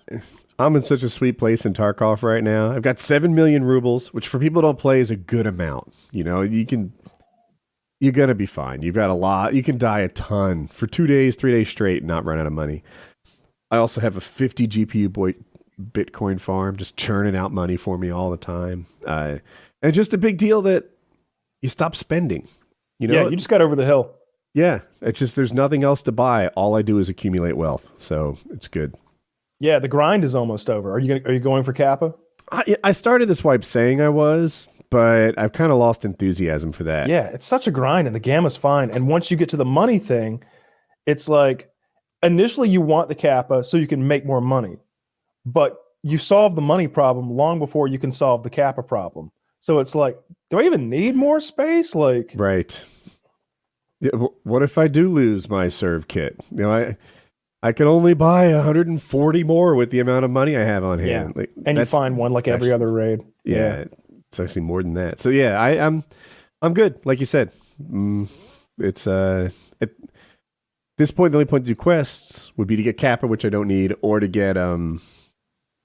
I'm in such a sweet place in Tarkov right now. I've got seven million rubles, which for people who don't play is a good amount. You know, you can you're gonna be fine. You've got a lot. You can die a ton for two days, three days straight, and not run out of money. I also have a 50 GPU boy Bitcoin farm, just churning out money for me all the time. Uh, and just a big deal that you stop spending. You know, yeah, you just got over the hill. yeah. It's just there's nothing else to buy. All I do is accumulate wealth, so it's good. Yeah, the grind is almost over. Are you gonna, are you going for Kappa? I, I started this wipe saying I was, but I've kind of lost enthusiasm for that. Yeah, it's such a grind, and the gamma's fine. And once you get to the money thing, it's like initially you want the kappa so you can make more money, but you solve the money problem long before you can solve the kappa problem. So it's like, do I even need more space? Like, Right. Yeah, wh- what if I do lose my serve kit? You know, I I can only buy 140 more with the amount of money I have on hand. Yeah. Like, and you find one like every actually- other raid. yeah, it's actually more than that. So yeah, I, I'm I'm good. Like you said, mm, it's uh at this point the only point to do quests would be to get Kappa, which I don't need, or to get um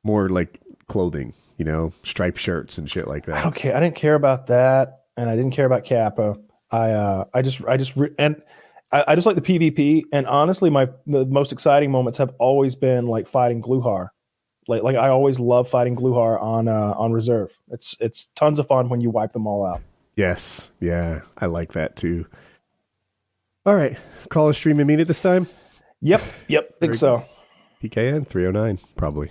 more like clothing, you know, striped shirts and shit like I that. don't care. I didn't care about that, and I didn't care about Kappa. I uh, I just I just re- and I, I just like the PvP. And honestly, my the most exciting moments have always been like fighting Gluhar. Like like I always love fighting Gluhar on uh, on reserve. It's it's tons of fun when you wipe them all out. Yes, yeah, I like that too. All right, call a stream and meet this time. Yep, yep, think so. PKN 309 probably.